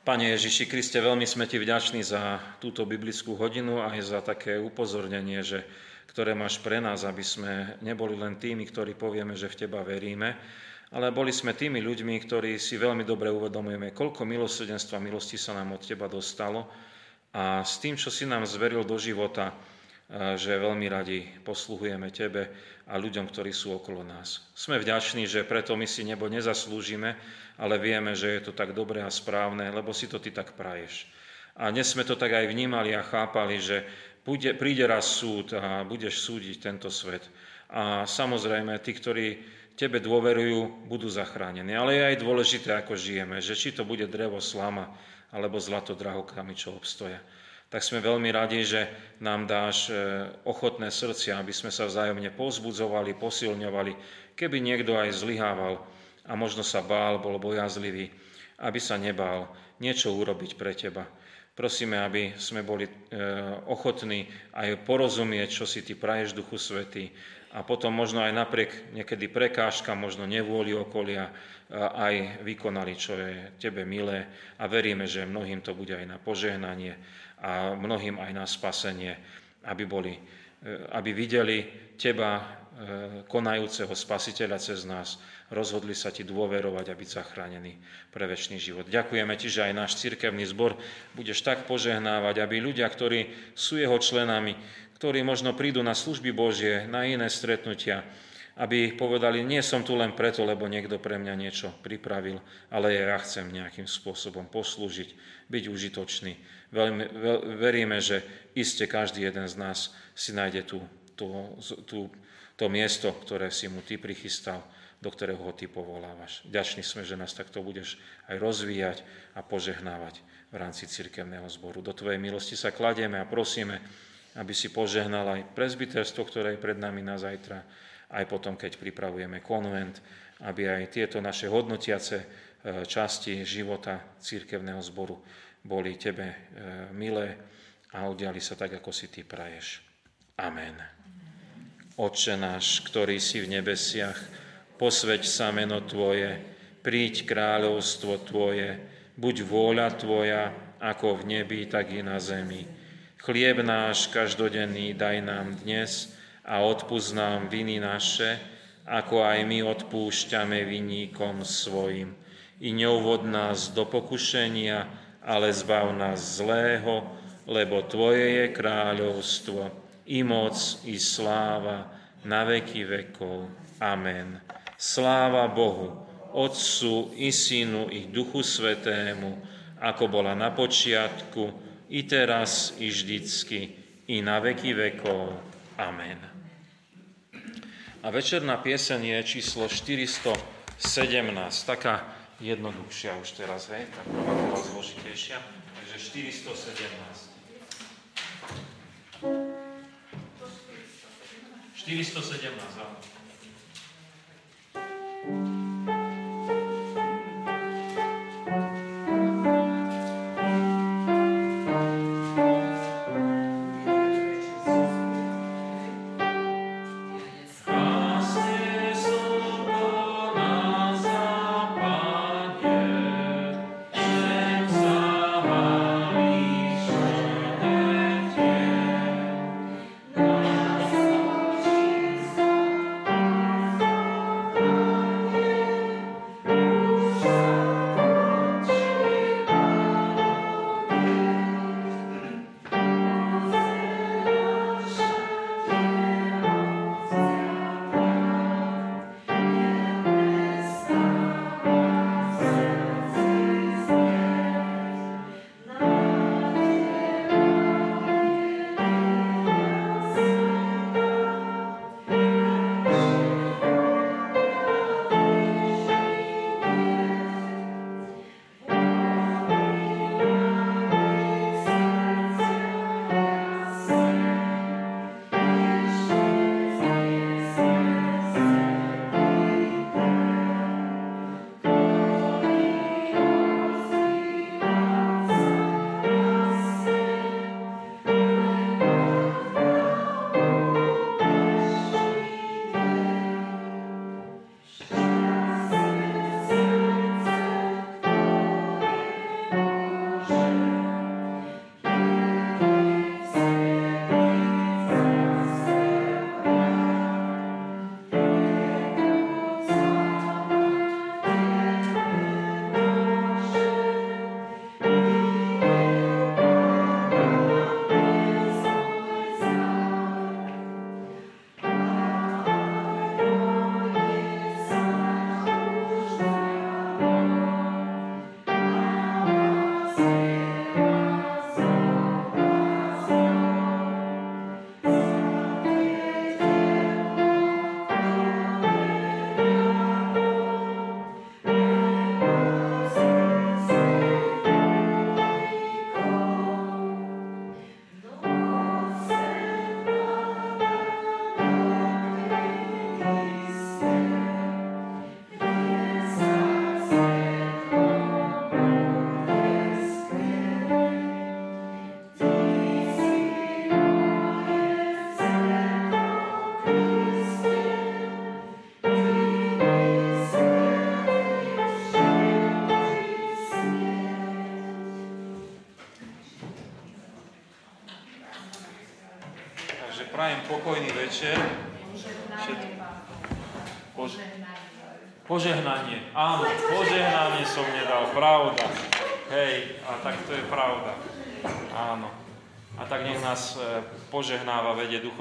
Pane Ježiši Kriste, veľmi sme Ti vďační za túto biblickú hodinu a aj za také upozornenie, že, ktoré máš pre nás, aby sme neboli len tými, ktorí povieme, že v Teba veríme, ale boli sme tými ľuďmi, ktorí si veľmi dobre uvedomujeme, koľko milosrdenstva, milosti sa nám od Teba dostalo a s tým, čo si nám zveril do života, že veľmi radi posluhujeme Tebe a ľuďom, ktorí sú okolo nás. Sme vďační, že preto my si nebo nezaslúžime, ale vieme, že je to tak dobré a správne, lebo si to ty tak praješ. A dnes sme to tak aj vnímali a chápali, že bude, príde raz súd a budeš súdiť tento svet. A samozrejme, tí, ktorí tebe dôverujú, budú zachránení. Ale je aj dôležité, ako žijeme, že či to bude drevo, slama, alebo zlato, drahokami, čo obstoja. Tak sme veľmi radi, že nám dáš e, ochotné srdcia, aby sme sa vzájomne pozbudzovali, posilňovali, keby niekto aj zlyhával, a možno sa bál, bol bojazlivý, aby sa nebál niečo urobiť pre teba. Prosíme, aby sme boli e, ochotní aj porozumieť, čo si ty praješ Duchu Svety a potom možno aj napriek niekedy prekážka, možno nevôli okolia, e, aj vykonali, čo je tebe milé a veríme, že mnohým to bude aj na požehnanie a mnohým aj na spasenie, aby, boli, e, aby videli teba konajúceho spasiteľa cez nás rozhodli sa ti dôverovať a byť zachránený pre väčší život. Ďakujeme ti, že aj náš cirkevný zbor budeš tak požehnávať, aby ľudia, ktorí sú jeho členami, ktorí možno prídu na služby Božie, na iné stretnutia, aby povedali, nie som tu len preto, lebo niekto pre mňa niečo pripravil, ale ja chcem nejakým spôsobom poslúžiť, byť užitočný. Veľmi, veľ, veríme, že iste každý jeden z nás si nájde tú, tú, tú, to miesto, ktoré si mu ty prichystal do ktorého ho ty povolávaš. Ďační sme, že nás takto budeš aj rozvíjať a požehnávať v rámci cirkevného zboru. Do Tvojej milosti sa kladieme a prosíme, aby si požehnal aj prezbiterstvo, ktoré je pred nami na zajtra, aj potom, keď pripravujeme konvent, aby aj tieto naše hodnotiace e, časti života cirkevného zboru boli Tebe e, milé a udiali sa tak, ako si Ty praješ. Amen. Otče náš, ktorý si v nebesiach, posveď sa meno Tvoje, príď kráľovstvo Tvoje, buď vôľa Tvoja, ako v nebi, tak i na zemi. Chlieb náš každodenný daj nám dnes a odpúsť nám viny naše, ako aj my odpúšťame viníkom svojim. I neuvod nás do pokušenia, ale zbav nás zlého, lebo Tvoje je kráľovstvo, i moc, i sláva, na veky vekov. Amen. Sláva Bohu, Otcu i Synu i Duchu Svetému, ako bola na počiatku, i teraz, i vždycky, i na veky vekov. Amen. A večerná pieseň je číslo 417, taká jednoduchšia už teraz, hej, tak bola zložitejšia, takže 417. 417, áno.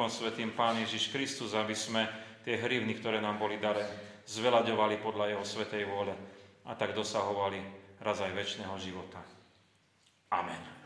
Duchom Svetým Pán Ježiš Kristus, aby sme tie hrivny, ktoré nám boli dare, zvelaďovali podľa Jeho Svetej vôle a tak dosahovali raz aj väčšného života. Amen.